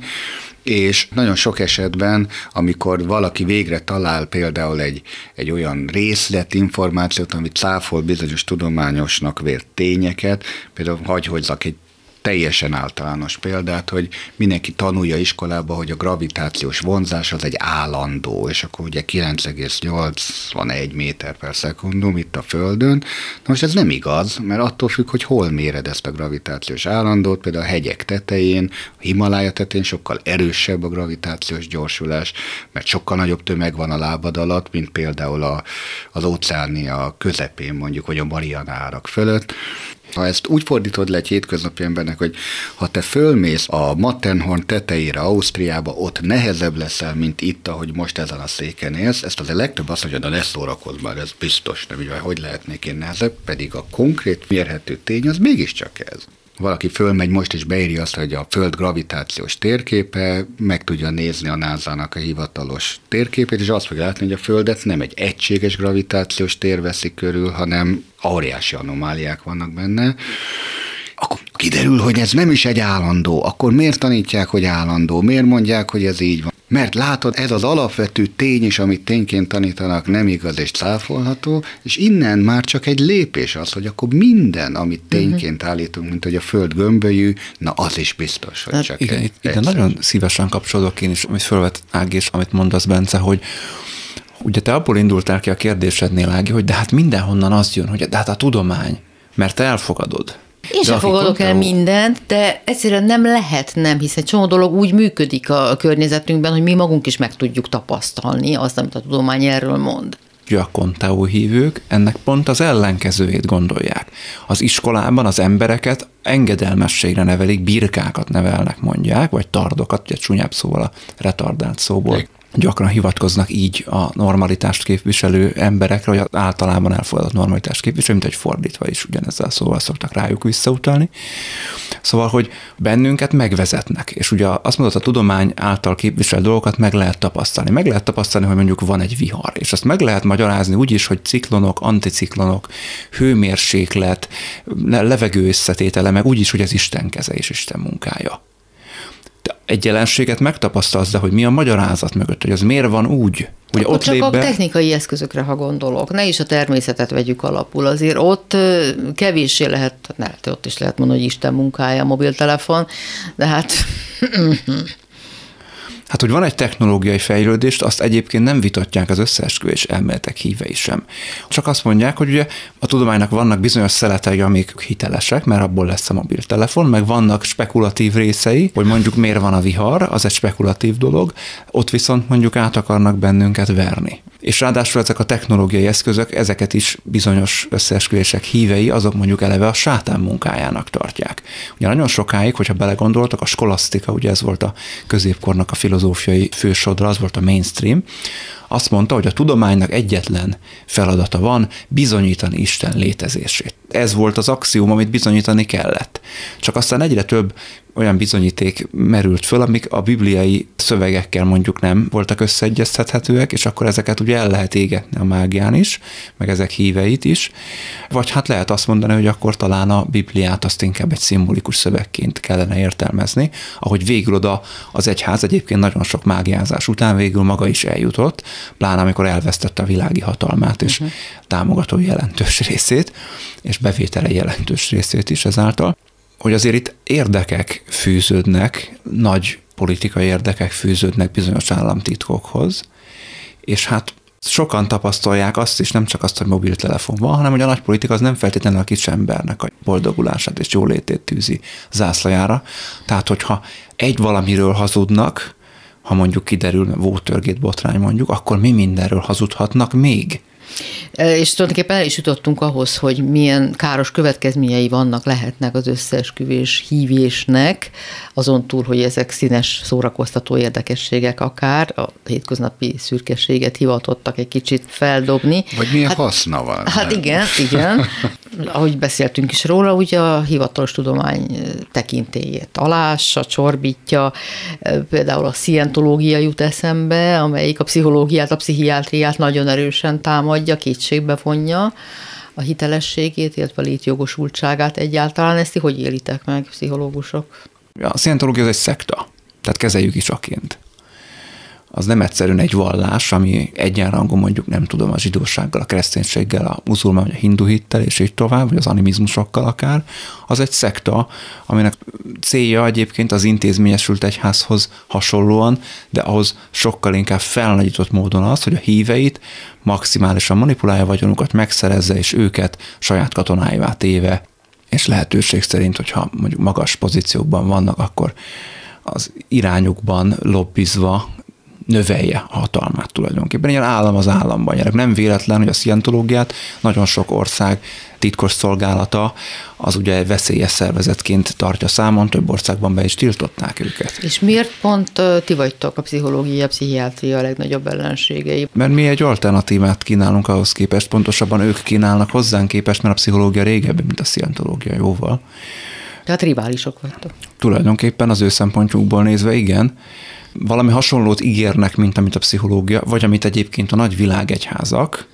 és nagyon sok esetben, amikor valaki végre talál például egy, egy olyan részlet információt, amit cáfol bizonyos tudományosnak vért tényeket, például hagy hozzak egy teljesen általános példát, hogy mindenki tanulja iskolába, hogy a gravitációs vonzás az egy állandó, és akkor ugye 9,81 méter per szekundum itt a Földön. Na most ez nem igaz, mert attól függ, hogy hol méred ezt a gravitációs állandót, például a hegyek tetején, a Himalája tetején sokkal erősebb a gravitációs gyorsulás, mert sokkal nagyobb tömeg van a lábad alatt, mint például a, az óceánia közepén mondjuk, vagy a Mariana árak fölött. Ha ezt úgy fordítod le egy hétköznapi embernek, hogy ha te fölmész a Matterhorn tetejére Ausztriába, ott nehezebb leszel, mint itt, ahogy most ezen a széken élsz, ezt az a legtöbb azt mondja, de ne szórakozz már, ez biztos, nem így, hogy lehetnék én nehezebb, pedig a konkrét mérhető tény az mégiscsak ez. Valaki fölmegy most és beírja azt, hogy a Föld gravitációs térképe, meg tudja nézni a NASA-nak a hivatalos térképét, és azt fogja látni, hogy a Földet nem egy egységes gravitációs tér veszi körül, hanem óriási anomáliák vannak benne akkor kiderül, hogy ez nem is egy állandó, akkor miért tanítják, hogy állandó? Miért mondják, hogy ez így van? Mert látod, ez az alapvető tény is, amit tényként tanítanak, nem igaz és cáfolható, és innen már csak egy lépés az, hogy akkor minden, amit mhm. tényként állítunk, mint hogy a föld gömbölyű, na az is biztos, hogy hát csak igen, egy, igen, nagyon szívesen kapcsolódok én is, amit fölvet Ági, és amit mondasz, Bence, hogy ugye te abból indultál ki a kérdésednél, Ági, hogy de hát mindenhonnan az jön, hogy de hát a tudomány, mert te elfogadod. Én sem fogadok el mindent, de egyszerűen nem lehet nem, hiszen csomó dolog úgy működik a környezetünkben, hogy mi magunk is meg tudjuk tapasztalni azt, amit a tudomány erről mond. A konteó hívők ennek pont az ellenkezőjét gondolják. Az iskolában az embereket engedelmességre nevelik, birkákat nevelnek mondják, vagy tardokat, ugye csúnyább szóval a retardált szóból gyakran hivatkoznak így a normalitást képviselő emberekre, vagy általában elfogadott normalitást képviselő, mint egy fordítva is ugyanezzel szóval szoktak rájuk visszautalni. Szóval, hogy bennünket megvezetnek, és ugye azt mondott, a tudomány által képviselt dolgokat meg lehet tapasztalni. Meg lehet tapasztalni, hogy mondjuk van egy vihar, és azt meg lehet magyarázni úgy is, hogy ciklonok, anticiklonok, hőmérséklet, levegő összetétele, meg úgy is, hogy ez Isten keze és Isten munkája egy jelenséget megtapasztalsz, de hogy mi a magyarázat mögött, hogy az miért van úgy, Ugye ott csak a be... technikai eszközökre, ha gondolok, ne is a természetet vegyük alapul, azért ott kevéssé lehet, ne, ott is lehet mondani, hogy Isten munkája a mobiltelefon, de hát Hát, hogy van egy technológiai fejlődést, azt egyébként nem vitatják az összeesküvés elméletek hívei sem. Csak azt mondják, hogy ugye a tudománynak vannak bizonyos szeletei, amik hitelesek, mert abból lesz a mobiltelefon, meg vannak spekulatív részei, hogy mondjuk miért van a vihar, az egy spekulatív dolog, ott viszont mondjuk át akarnak bennünket verni. És ráadásul ezek a technológiai eszközök, ezeket is bizonyos összeesküvések hívei, azok mondjuk eleve a sátán munkájának tartják. Ugye nagyon sokáig, hogyha belegondoltak, a skolasztika, ugye ez volt a középkornak a filozófia, filozófiai fősodra, az volt a mainstream, azt mondta, hogy a tudománynak egyetlen feladata van, bizonyítani Isten létezését. Ez volt az axióm, amit bizonyítani kellett. Csak aztán egyre több olyan bizonyíték merült föl, amik a bibliai szövegekkel mondjuk nem voltak összeegyeztethetőek, és akkor ezeket ugye el lehet égetni a mágián is, meg ezek híveit is, vagy hát lehet azt mondani, hogy akkor talán a Bibliát azt inkább egy szimbolikus szövegként kellene értelmezni, ahogy végül oda az egyház egyébként nagyon sok mágiázás után végül maga is eljutott, pláne amikor elvesztette a világi hatalmát és uh-huh. támogató jelentős részét, és bevétele jelentős részét is ezáltal hogy azért itt érdekek fűződnek, nagy politikai érdekek fűződnek bizonyos államtitkokhoz, és hát sokan tapasztalják azt is, nem csak azt, hogy mobiltelefon van, hanem hogy a nagy politika az nem feltétlenül a kis embernek a boldogulását és jólétét tűzi zászlajára. Tehát, hogyha egy valamiről hazudnak, ha mondjuk kiderül Watergate botrány mondjuk, akkor mi mindenről hazudhatnak még? És tulajdonképpen el is jutottunk ahhoz, hogy milyen káros következményei vannak, lehetnek az összeesküvés hívésnek, azon túl, hogy ezek színes szórakoztató érdekességek akár, a hétköznapi szürkességet hivatottak egy kicsit feldobni. Vagy milyen hát, haszna van. Hát nem? igen, igen. Ahogy beszéltünk is róla, ugye a hivatalos tudomány tekintélyét alássa, csorbítja, például a szientológia jut eszembe, amelyik a pszichológiát, a pszichiátriát nagyon erősen támadja, kétségbe vonja a hitelességét, illetve a létjogosultságát egyáltalán. Ezt hogy élitek meg, pszichológusok? A szientológia az egy szekta, tehát kezeljük is aként az nem egyszerűen egy vallás, ami egyenrangú mondjuk nem tudom a zsidósággal, a kereszténységgel, a muzulmán vagy a hindu hittel, és így tovább, vagy az animizmusokkal akár, az egy szekta, aminek célja egyébként az intézményesült egyházhoz hasonlóan, de ahhoz sokkal inkább felnagyított módon az, hogy a híveit maximálisan manipulálja vagyonukat, megszerezze, és őket saját katonáivá téve, és lehetőség szerint, hogyha mondjuk magas pozíciókban vannak, akkor az irányukban lobbizva növelje a hatalmát tulajdonképpen. Ilyen állam az államban nyer. Nem véletlen, hogy a szientológiát nagyon sok ország titkos szolgálata az ugye veszélyes szervezetként tartja számon, több országban be is tiltották őket. És miért pont ti vagytok a pszichológia, a pszichiátria a legnagyobb ellenségei? Mert mi egy alternatívát kínálunk ahhoz képest, pontosabban ők kínálnak hozzánk képest, mert a pszichológia régebbi, mint a szientológia jóval Tehát riválisok vagytok. Tulajdonképpen az ő szempontjukból nézve igen. Valami hasonlót ígérnek, mint amit a pszichológia, vagy amit egyébként a nagy világegyházak,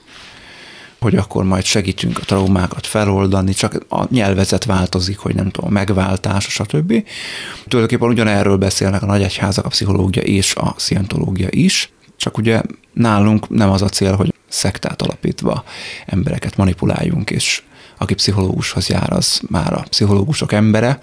hogy akkor majd segítünk a traumákat feloldani, csak a nyelvezet változik, hogy nem tudom, megváltás, stb. Tulajdonképpen ugyanerről beszélnek a nagyegyházak, a pszichológia és a szientológia is, csak ugye nálunk nem az a cél, hogy szektát alapítva embereket manipuláljunk, és aki pszichológushoz jár, az már a pszichológusok embere.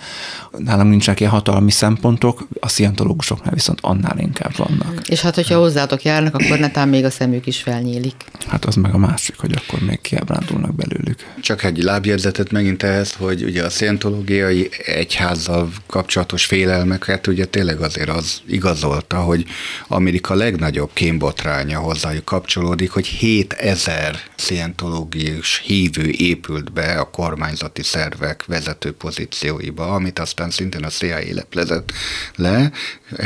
Nálam nincsenek ilyen hatalmi szempontok, a szientológusoknál viszont annál inkább vannak. És hát, hogyha hozzátok járnak, akkor netán még a szemük is felnyílik. Hát az meg a másik, hogy akkor még kiábrándulnak belőlük. Csak egy lábjegyzetet megint ehhez, hogy ugye a szientológiai egyházzal kapcsolatos félelmeket ugye tényleg azért az igazolta, hogy Amerika legnagyobb kémbotránya hozzájuk kapcsolódik, hogy 7000 szientológius hívő épült be a kormányzati szervek vezető pozícióiba, amit aztán szintén a CIA leplezett le.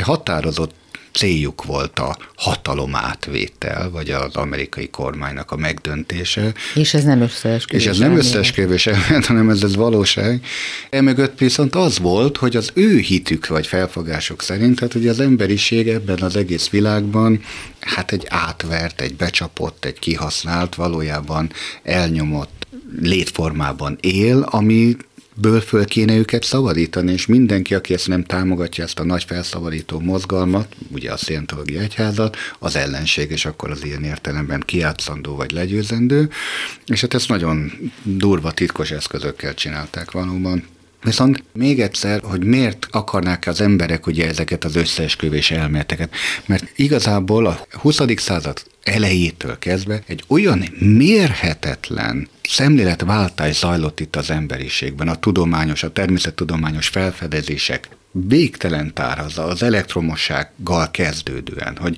Határozott céljuk volt a hatalom átvétel, vagy az amerikai kormánynak a megdöntése. És ez nem összeesküvés. És ez nem összeesküvés, hanem ez, ez valóság. Emögött viszont az volt, hogy az ő hitük vagy felfogások szerint, tehát ugye az emberiség ebben az egész világban hát egy átvert, egy becsapott, egy kihasznált, valójában elnyomott létformában él, ami ből föl kéne őket szabadítani, és mindenki, aki ezt nem támogatja, ezt a nagy felszabadító mozgalmat, ugye a Szientológia Egyházat, az ellenség, és akkor az ilyen értelemben kiátszandó vagy legyőzendő, és hát ezt nagyon durva, titkos eszközökkel csinálták valóban. Viszont még egyszer, hogy miért akarnák az emberek ugye ezeket az összeesküvés elméleteket? Mert igazából a 20. század elejétől kezdve egy olyan mérhetetlen szemléletváltás zajlott itt az emberiségben, a tudományos, a természettudományos felfedezések végtelen tárhaza az elektromossággal kezdődően, hogy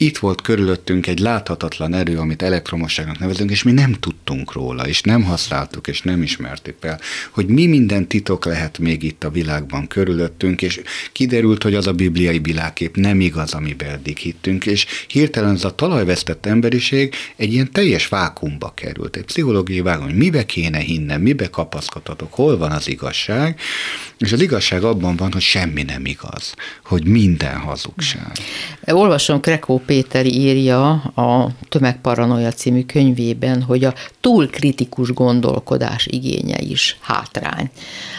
itt volt körülöttünk egy láthatatlan erő, amit elektromosságnak nevezünk, és mi nem tudtunk róla, és nem használtuk, és nem ismertük el, hogy mi minden titok lehet még itt a világban körülöttünk, és kiderült, hogy az a bibliai világkép nem igaz, amiben eddig hittünk, és hirtelen ez a talajvesztett emberiség egy ilyen teljes vákumba került, egy pszichológiai vákum, hogy mibe kéne hinnem, mibe kapaszkodhatok, hol van az igazság, és az igazság abban van, hogy semmi nem igaz, hogy minden hazugság. Olvasom Krekó Péter írja a Tömegparanoia című könyvében, hogy a túl kritikus gondolkodás igénye is hátrány.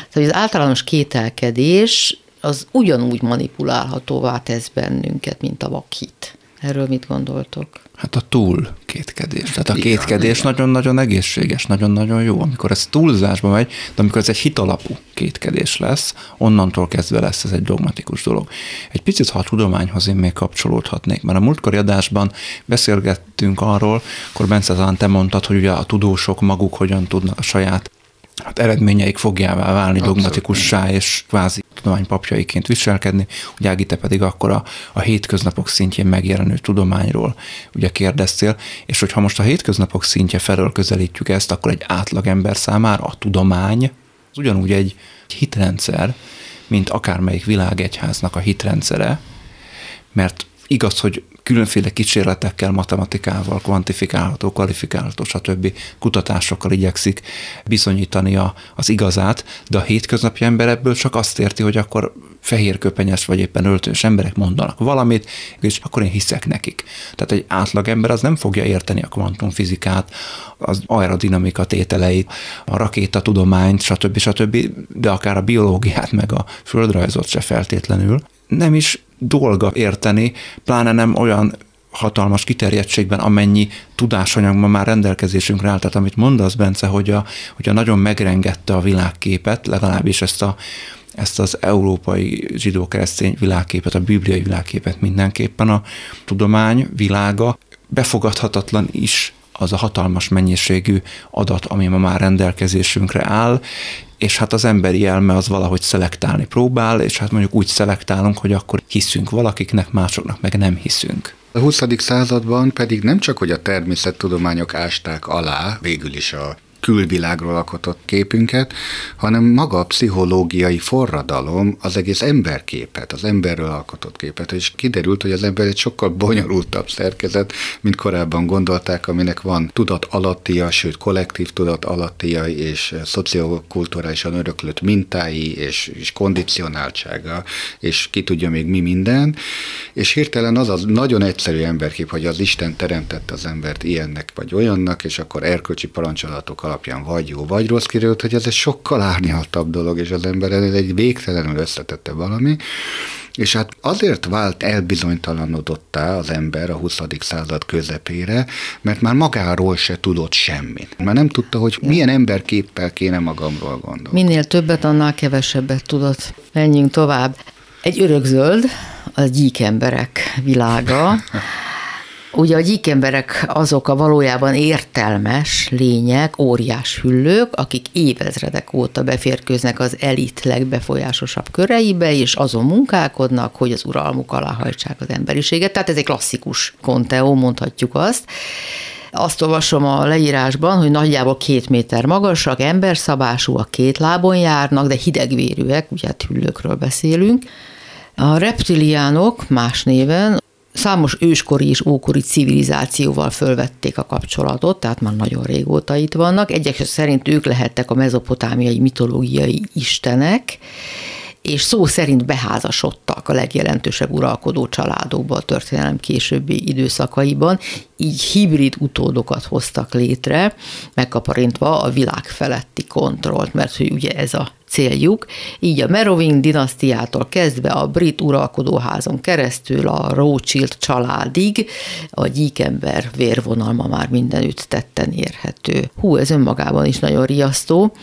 Tehát az általános kételkedés az ugyanúgy manipulálhatóvá tesz bennünket, mint a vakhit. Erről mit gondoltok? Hát a túl kétkedés. Tehát a kétkedés nagyon-nagyon egészséges, nagyon-nagyon jó. Amikor ez túlzásba megy, de amikor ez egy hitalapú kétkedés lesz, onnantól kezdve lesz ez egy dogmatikus dolog. Egy picit, ha a tudományhoz én még kapcsolódhatnék, mert a múltkori adásban beszélgettünk arról, akkor Bence talán te mondtad, hogy ugye a tudósok maguk hogyan tudnak a saját hát eredményeik fogjává válni, Abszolút. dogmatikussá és kvázi tudománypapjaiként viselkedni, ugye Ági, te pedig akkor a, a hétköznapok szintjén megjelenő tudományról ugye kérdeztél, és hogyha most a hétköznapok szintje felől közelítjük ezt, akkor egy átlagember számára a tudomány az ugyanúgy egy hitrendszer, mint akármelyik világegyháznak a hitrendszere, mert igaz, hogy különféle kísérletekkel, matematikával, kvantifikálható, kvalifikálható, stb. kutatásokkal igyekszik bizonyítani a, az igazát, de a hétköznapi ember ebből csak azt érti, hogy akkor fehérköpenyes vagy éppen öltős emberek mondanak valamit, és akkor én hiszek nekik. Tehát egy átlagember az nem fogja érteni a kvantumfizikát, az aerodinamika tételeit, a rakétatudományt, stb. stb., de akár a biológiát, meg a földrajzot se feltétlenül. Nem is dolga érteni, pláne nem olyan hatalmas kiterjedtségben, amennyi tudásanyag ma már rendelkezésünkre áll. Tehát amit mondasz, Bence, hogy a, hogy a nagyon megrengette a világképet, legalábbis ezt a ezt az európai zsidó-keresztény világképet, a bibliai világképet mindenképpen a tudomány világa befogadhatatlan is az a hatalmas mennyiségű adat, ami ma már rendelkezésünkre áll, és hát az emberi elme az valahogy szelektálni próbál, és hát mondjuk úgy szelektálunk, hogy akkor hiszünk valakiknek, másoknak meg nem hiszünk. A 20. században pedig nem csak, hogy a természettudományok ásták alá végül is a külvilágról alkotott képünket, hanem maga a pszichológiai forradalom az egész emberképet, az emberről alkotott képet, és kiderült, hogy az ember egy sokkal bonyolultabb szerkezet, mint korábban gondolták, aminek van tudat alattia, sőt kollektív tudat alattia, és szociokulturálisan öröklött mintái, és, és kondicionáltsága, és ki tudja még mi minden, és hirtelen az az nagyon egyszerű emberkép, hogy az Isten teremtette az embert ilyennek vagy olyannak, és akkor erkölcsi parancsolatok alapján vagy jó, vagy rossz kiderült, hogy ez egy sokkal árnyaltabb dolog, és az ember ez egy végtelenül összetette valami, és hát azért vált elbizonytalanodottá az ember a 20. század közepére, mert már magáról se tudott semmit. Már nem tudta, hogy milyen emberképpel kéne magamról gondolni. Minél többet, annál kevesebbet tudott. Menjünk tovább. Egy örökzöld, a gyíkemberek világa. Ugye a gyíkemberek azok a valójában értelmes lények, óriás hüllők, akik évezredek óta beférkőznek az elit legbefolyásosabb köreibe, és azon munkálkodnak, hogy az uralmuk alá hajtsák az emberiséget. Tehát ez egy klasszikus konteó, mondhatjuk azt. Azt olvasom a leírásban, hogy nagyjából két méter magasak, emberszabásúak, két lábon járnak, de hidegvérűek, ugye hát hüllőkről beszélünk. A reptiliánok más néven Számos őskori és ókori civilizációval fölvették a kapcsolatot, tehát már nagyon régóta itt vannak. Egyek szerint ők lehettek a mezopotámiai mitológiai istenek, és szó szerint beházasodtak a legjelentősebb uralkodó családokba a történelem későbbi időszakaiban, így hibrid utódokat hoztak létre, megkaparintva a világ feletti kontrollt, mert hogy ugye ez a céljuk, így a Meroving dinasztiától kezdve a brit uralkodóházon keresztül a Rothschild családig a gyíkember vérvonal ma már mindenütt tetten érhető. Hú, ez önmagában is nagyon riasztó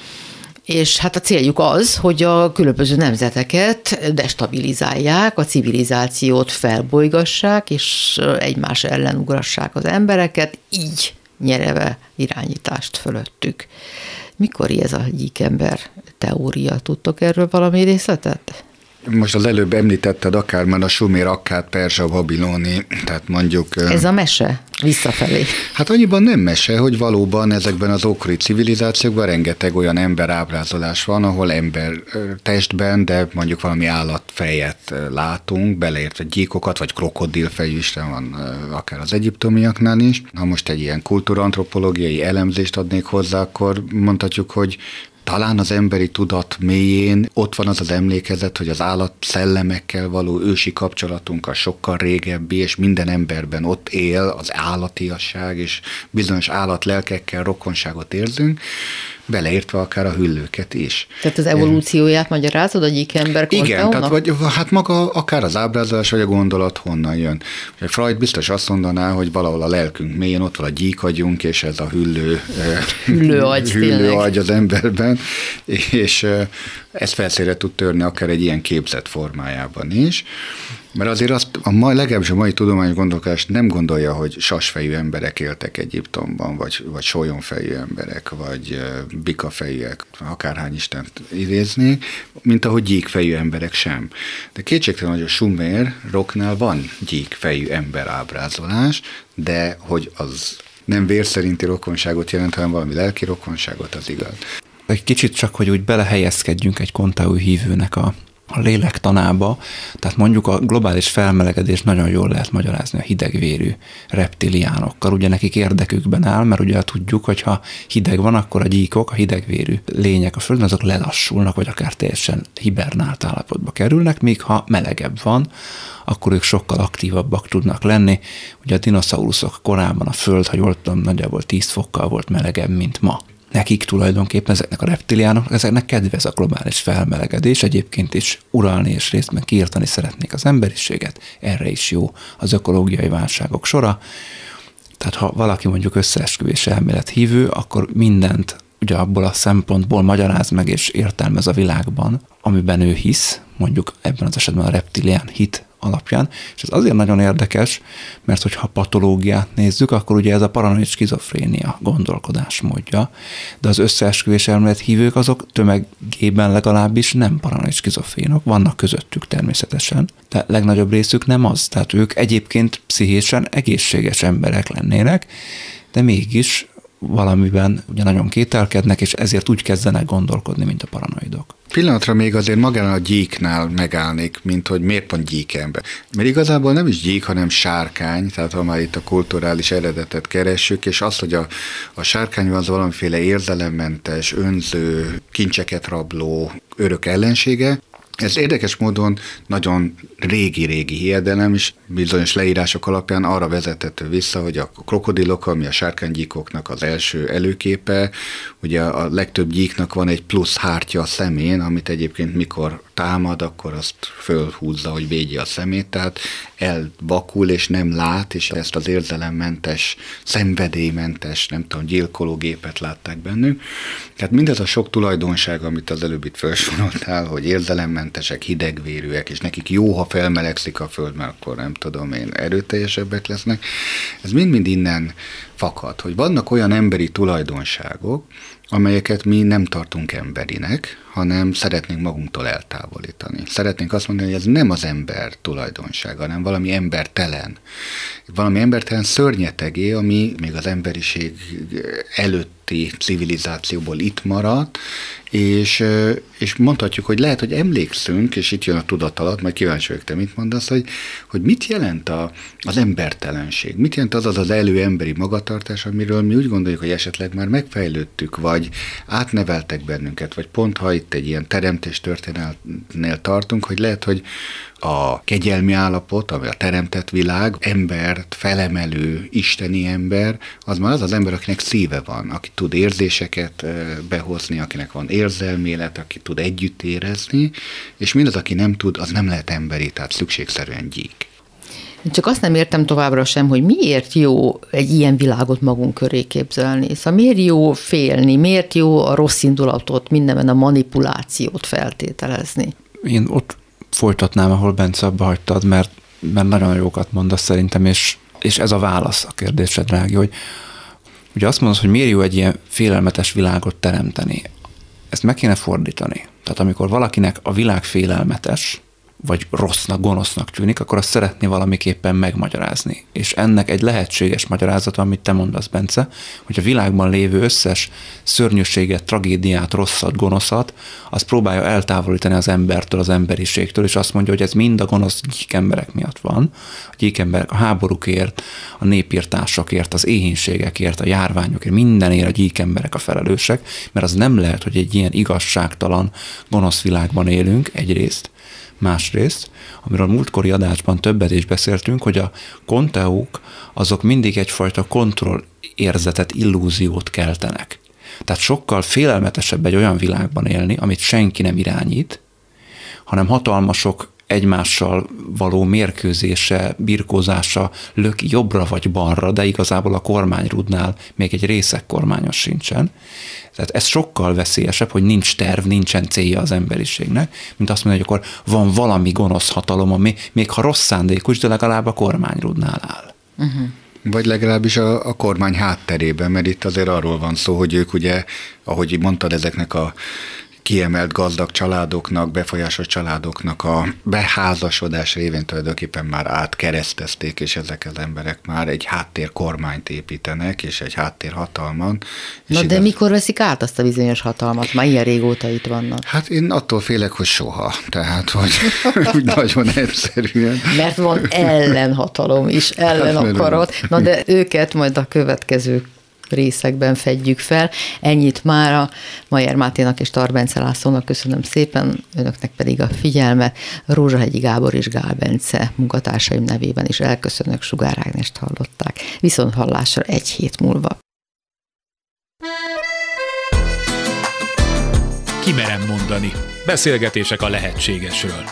és hát a céljuk az, hogy a különböző nemzeteket destabilizálják, a civilizációt felbolygassák, és egymás ellen ugrassák az embereket, így nyereve irányítást fölöttük. Mikor ez a gyíkember teória? Tudtok erről valami részletet? Most az előbb említetted akár már a Sumér, akár Perzsa, Babiloni, tehát mondjuk... Ez a mese? Visszafelé. Hát annyiban nem mese, hogy valóban ezekben az ókori civilizációkban rengeteg olyan emberábrázolás van, ahol ember testben, de mondjuk valami állatfejet látunk, beleértve gyíkokat, vagy krokodilfejű is van akár az egyiptomiaknál is. Ha most egy ilyen kultúrantropológiai elemzést adnék hozzá, akkor mondhatjuk, hogy talán az emberi tudat mélyén ott van az az emlékezet, hogy az állat szellemekkel való ősi kapcsolatunk a sokkal régebbi, és minden emberben ott él az állatiasság, és bizonyos állatlelkekkel rokonságot érzünk, beleértve akár a hüllőket is. Tehát az evolúcióját magyarázod a gyík ember Igen, tehát vagy, hát maga akár az ábrázolás, vagy a gondolat honnan jön. Freud biztos azt mondaná, hogy valahol a lelkünk mélyén ott van a gyíkagyunk, és ez a hüllő, hüllő, agy, hüllő agy az emberben, és ezt felszére tud törni akár egy ilyen képzett formájában is. Mert azért azt a mai, legalábbis a mai tudományos gondolkodás nem gondolja, hogy sasfejű emberek éltek Egyiptomban, vagy, vagy sólyomfejű emberek, vagy bikafejűek, akárhány istent idézni, mint ahogy gyíkfejű emberek sem. De kétségtelen, hogy a Sumer rocknál van gyíkfejű ember ábrázolás, de hogy az nem vér szerinti rokonságot jelent, hanem valami lelki rokonságot, az igaz. Egy kicsit csak, hogy úgy belehelyezkedjünk egy kontáú hívőnek a a lélektanába, tehát mondjuk a globális felmelegedés nagyon jól lehet magyarázni a hidegvérű reptiliánokkal. Ugye nekik érdekükben áll, mert ugye tudjuk, hogy ha hideg van, akkor a gyíkok, a hidegvérű lények a Földön, azok lelassulnak, vagy akár teljesen hibernált állapotba kerülnek, míg ha melegebb van, akkor ők sokkal aktívabbak tudnak lenni. Ugye a dinoszauruszok korában a Föld, ha jól tudom, nagyjából 10 fokkal volt melegebb, mint ma nekik tulajdonképpen, ezeknek a reptiliánok, ezeknek kedvez a globális felmelegedés, egyébként is uralni és részben kiirtani szeretnék az emberiséget, erre is jó az ökológiai válságok sora. Tehát ha valaki mondjuk összeesküvés elmélet hívő, akkor mindent ugye abból a szempontból magyaráz meg és értelmez a világban, amiben ő hisz, mondjuk ebben az esetben a reptilián hit alapján, és ez azért nagyon érdekes, mert hogyha patológiát nézzük, akkor ugye ez a paranoid skizofrénia gondolkodásmódja, de az összeesküvés elmélet hívők azok tömegében legalábbis nem paranoid skizofrénok, vannak közöttük természetesen, de legnagyobb részük nem az, tehát ők egyébként pszichésen egészséges emberek lennének, de mégis valamiben ugye nagyon kételkednek, és ezért úgy kezdenek gondolkodni, mint a paranoidok. Pillanatra még azért magán a gyíknál megállnék, mint hogy miért pont gyíkember. Mert igazából nem is gyík, hanem sárkány, tehát ha már itt a kulturális eredetet keressük, és az, hogy a, a sárkány az valamiféle érzelemmentes, önző, kincseket rabló, örök ellensége, ez érdekes módon nagyon régi-régi hiedelem, is bizonyos leírások alapján arra vezethető vissza, hogy a krokodilok, ami a sárkánygyíkoknak az első előképe, ugye a legtöbb gyíknak van egy plusz hártya a szemén, amit egyébként mikor támad, akkor azt fölhúzza, hogy védje a szemét, tehát elvakul és nem lát, és ezt az érzelemmentes, szenvedélymentes, nem tudom, gyilkológépet látták bennük. Tehát mindez a sok tulajdonság, amit az előbb itt felsoroltál, hogy érzelemmentesek, hidegvérűek, és nekik jó, ha felmelegszik a föld, mert akkor nem tudom én, erőteljesebbek lesznek, ez mind-mind innen fakad, hogy vannak olyan emberi tulajdonságok, amelyeket mi nem tartunk emberinek, hanem szeretnénk magunktól eltávolítani. Szeretnénk azt mondani, hogy ez nem az ember tulajdonsága, hanem valami embertelen. Valami embertelen szörnyetegé, ami még az emberiség előtti civilizációból itt maradt, és, és mondhatjuk, hogy lehet, hogy emlékszünk, és itt jön a tudatalat, majd kíváncsi vagyok, te mit mondasz, hogy, hogy mit jelent a, az embertelenség, mit jelent az az az elő emberi magatartás, amiről mi úgy gondoljuk, hogy esetleg már megfejlődtük, vagy átneveltek bennünket, vagy pont ha itt egy ilyen teremtés történetnél tartunk, hogy lehet, hogy a kegyelmi állapot, ami a teremtett világ, embert felemelő isteni ember, az már az az ember, akinek szíve van, aki tud érzéseket behozni, akinek van érzelmélet, aki tud együtt érezni, és mindaz, aki nem tud, az nem lehet emberi, tehát szükségszerűen gyík. Csak azt nem értem továbbra sem, hogy miért jó egy ilyen világot magunk köré képzelni. Szóval miért jó félni, miért jó a rossz indulatot, mindenben a manipulációt feltételezni. Én ott folytatnám, ahol Bence abba hagytad, mert, mert nagyon jókat mondasz szerintem, és, és ez a válasz a kérdésre, drági, hogy ugye azt mondod, hogy miért jó egy ilyen félelmetes világot teremteni. Ezt meg kéne fordítani. Tehát amikor valakinek a világ félelmetes, vagy rossznak, gonosznak tűnik, akkor azt szeretné valamiképpen megmagyarázni. És ennek egy lehetséges magyarázata, amit te mondasz, Bence, hogy a világban lévő összes szörnyűséget, tragédiát, rosszat, gonoszat, az próbálja eltávolítani az embertől, az emberiségtől, és azt mondja, hogy ez mind a gonosz gyík emberek miatt van. A gyík emberek a háborúkért, a népírtásokért, az éhénységekért, a járványokért, mindenért a gyík emberek a felelősek, mert az nem lehet, hogy egy ilyen igazságtalan, gonosz világban élünk egyrészt, Másrészt, amiről múltkori adásban többet is beszéltünk, hogy a konteók azok mindig egyfajta kontroll érzetet, illúziót keltenek. Tehát sokkal félelmetesebb egy olyan világban élni, amit senki nem irányít, hanem hatalmasok egymással való mérkőzése, birkózása lök jobbra vagy balra, de igazából a kormányrudnál még egy részek kormányos sincsen. Tehát ez sokkal veszélyesebb, hogy nincs terv, nincsen célja az emberiségnek, mint azt mondani, hogy akkor van valami gonosz hatalom, ami még ha rossz szándékos, de legalább a kormányrudnál áll. Uh-huh. Vagy legalábbis a, a kormány hátterében, mert itt azért arról van szó, hogy ők ugye, ahogy mondtad, ezeknek a kiemelt gazdag családoknak, befolyásos családoknak a beházasodás révén tulajdonképpen már átkeresztezték, és ezek az emberek már egy háttér kormányt építenek, és egy háttér hatalman. Na de igaz... mikor veszik át azt a bizonyos hatalmat? Már ilyen régóta itt vannak. Hát én attól félek, hogy soha. Tehát, hogy úgy nagyon egyszerűen. Mert van ellenhatalom is, ellen akarat. Na de őket majd a következő részekben fedjük fel. Ennyit már a Majer Máténak és Tarbence Lászlónak köszönöm szépen, önöknek pedig a figyelmet. Rózsahegyi Gábor és Gál Bence munkatársaim nevében is elköszönök, Sugár Ágnest hallották. Viszont hallásra egy hét múlva. Kimerem mondani. Beszélgetések a lehetségesről.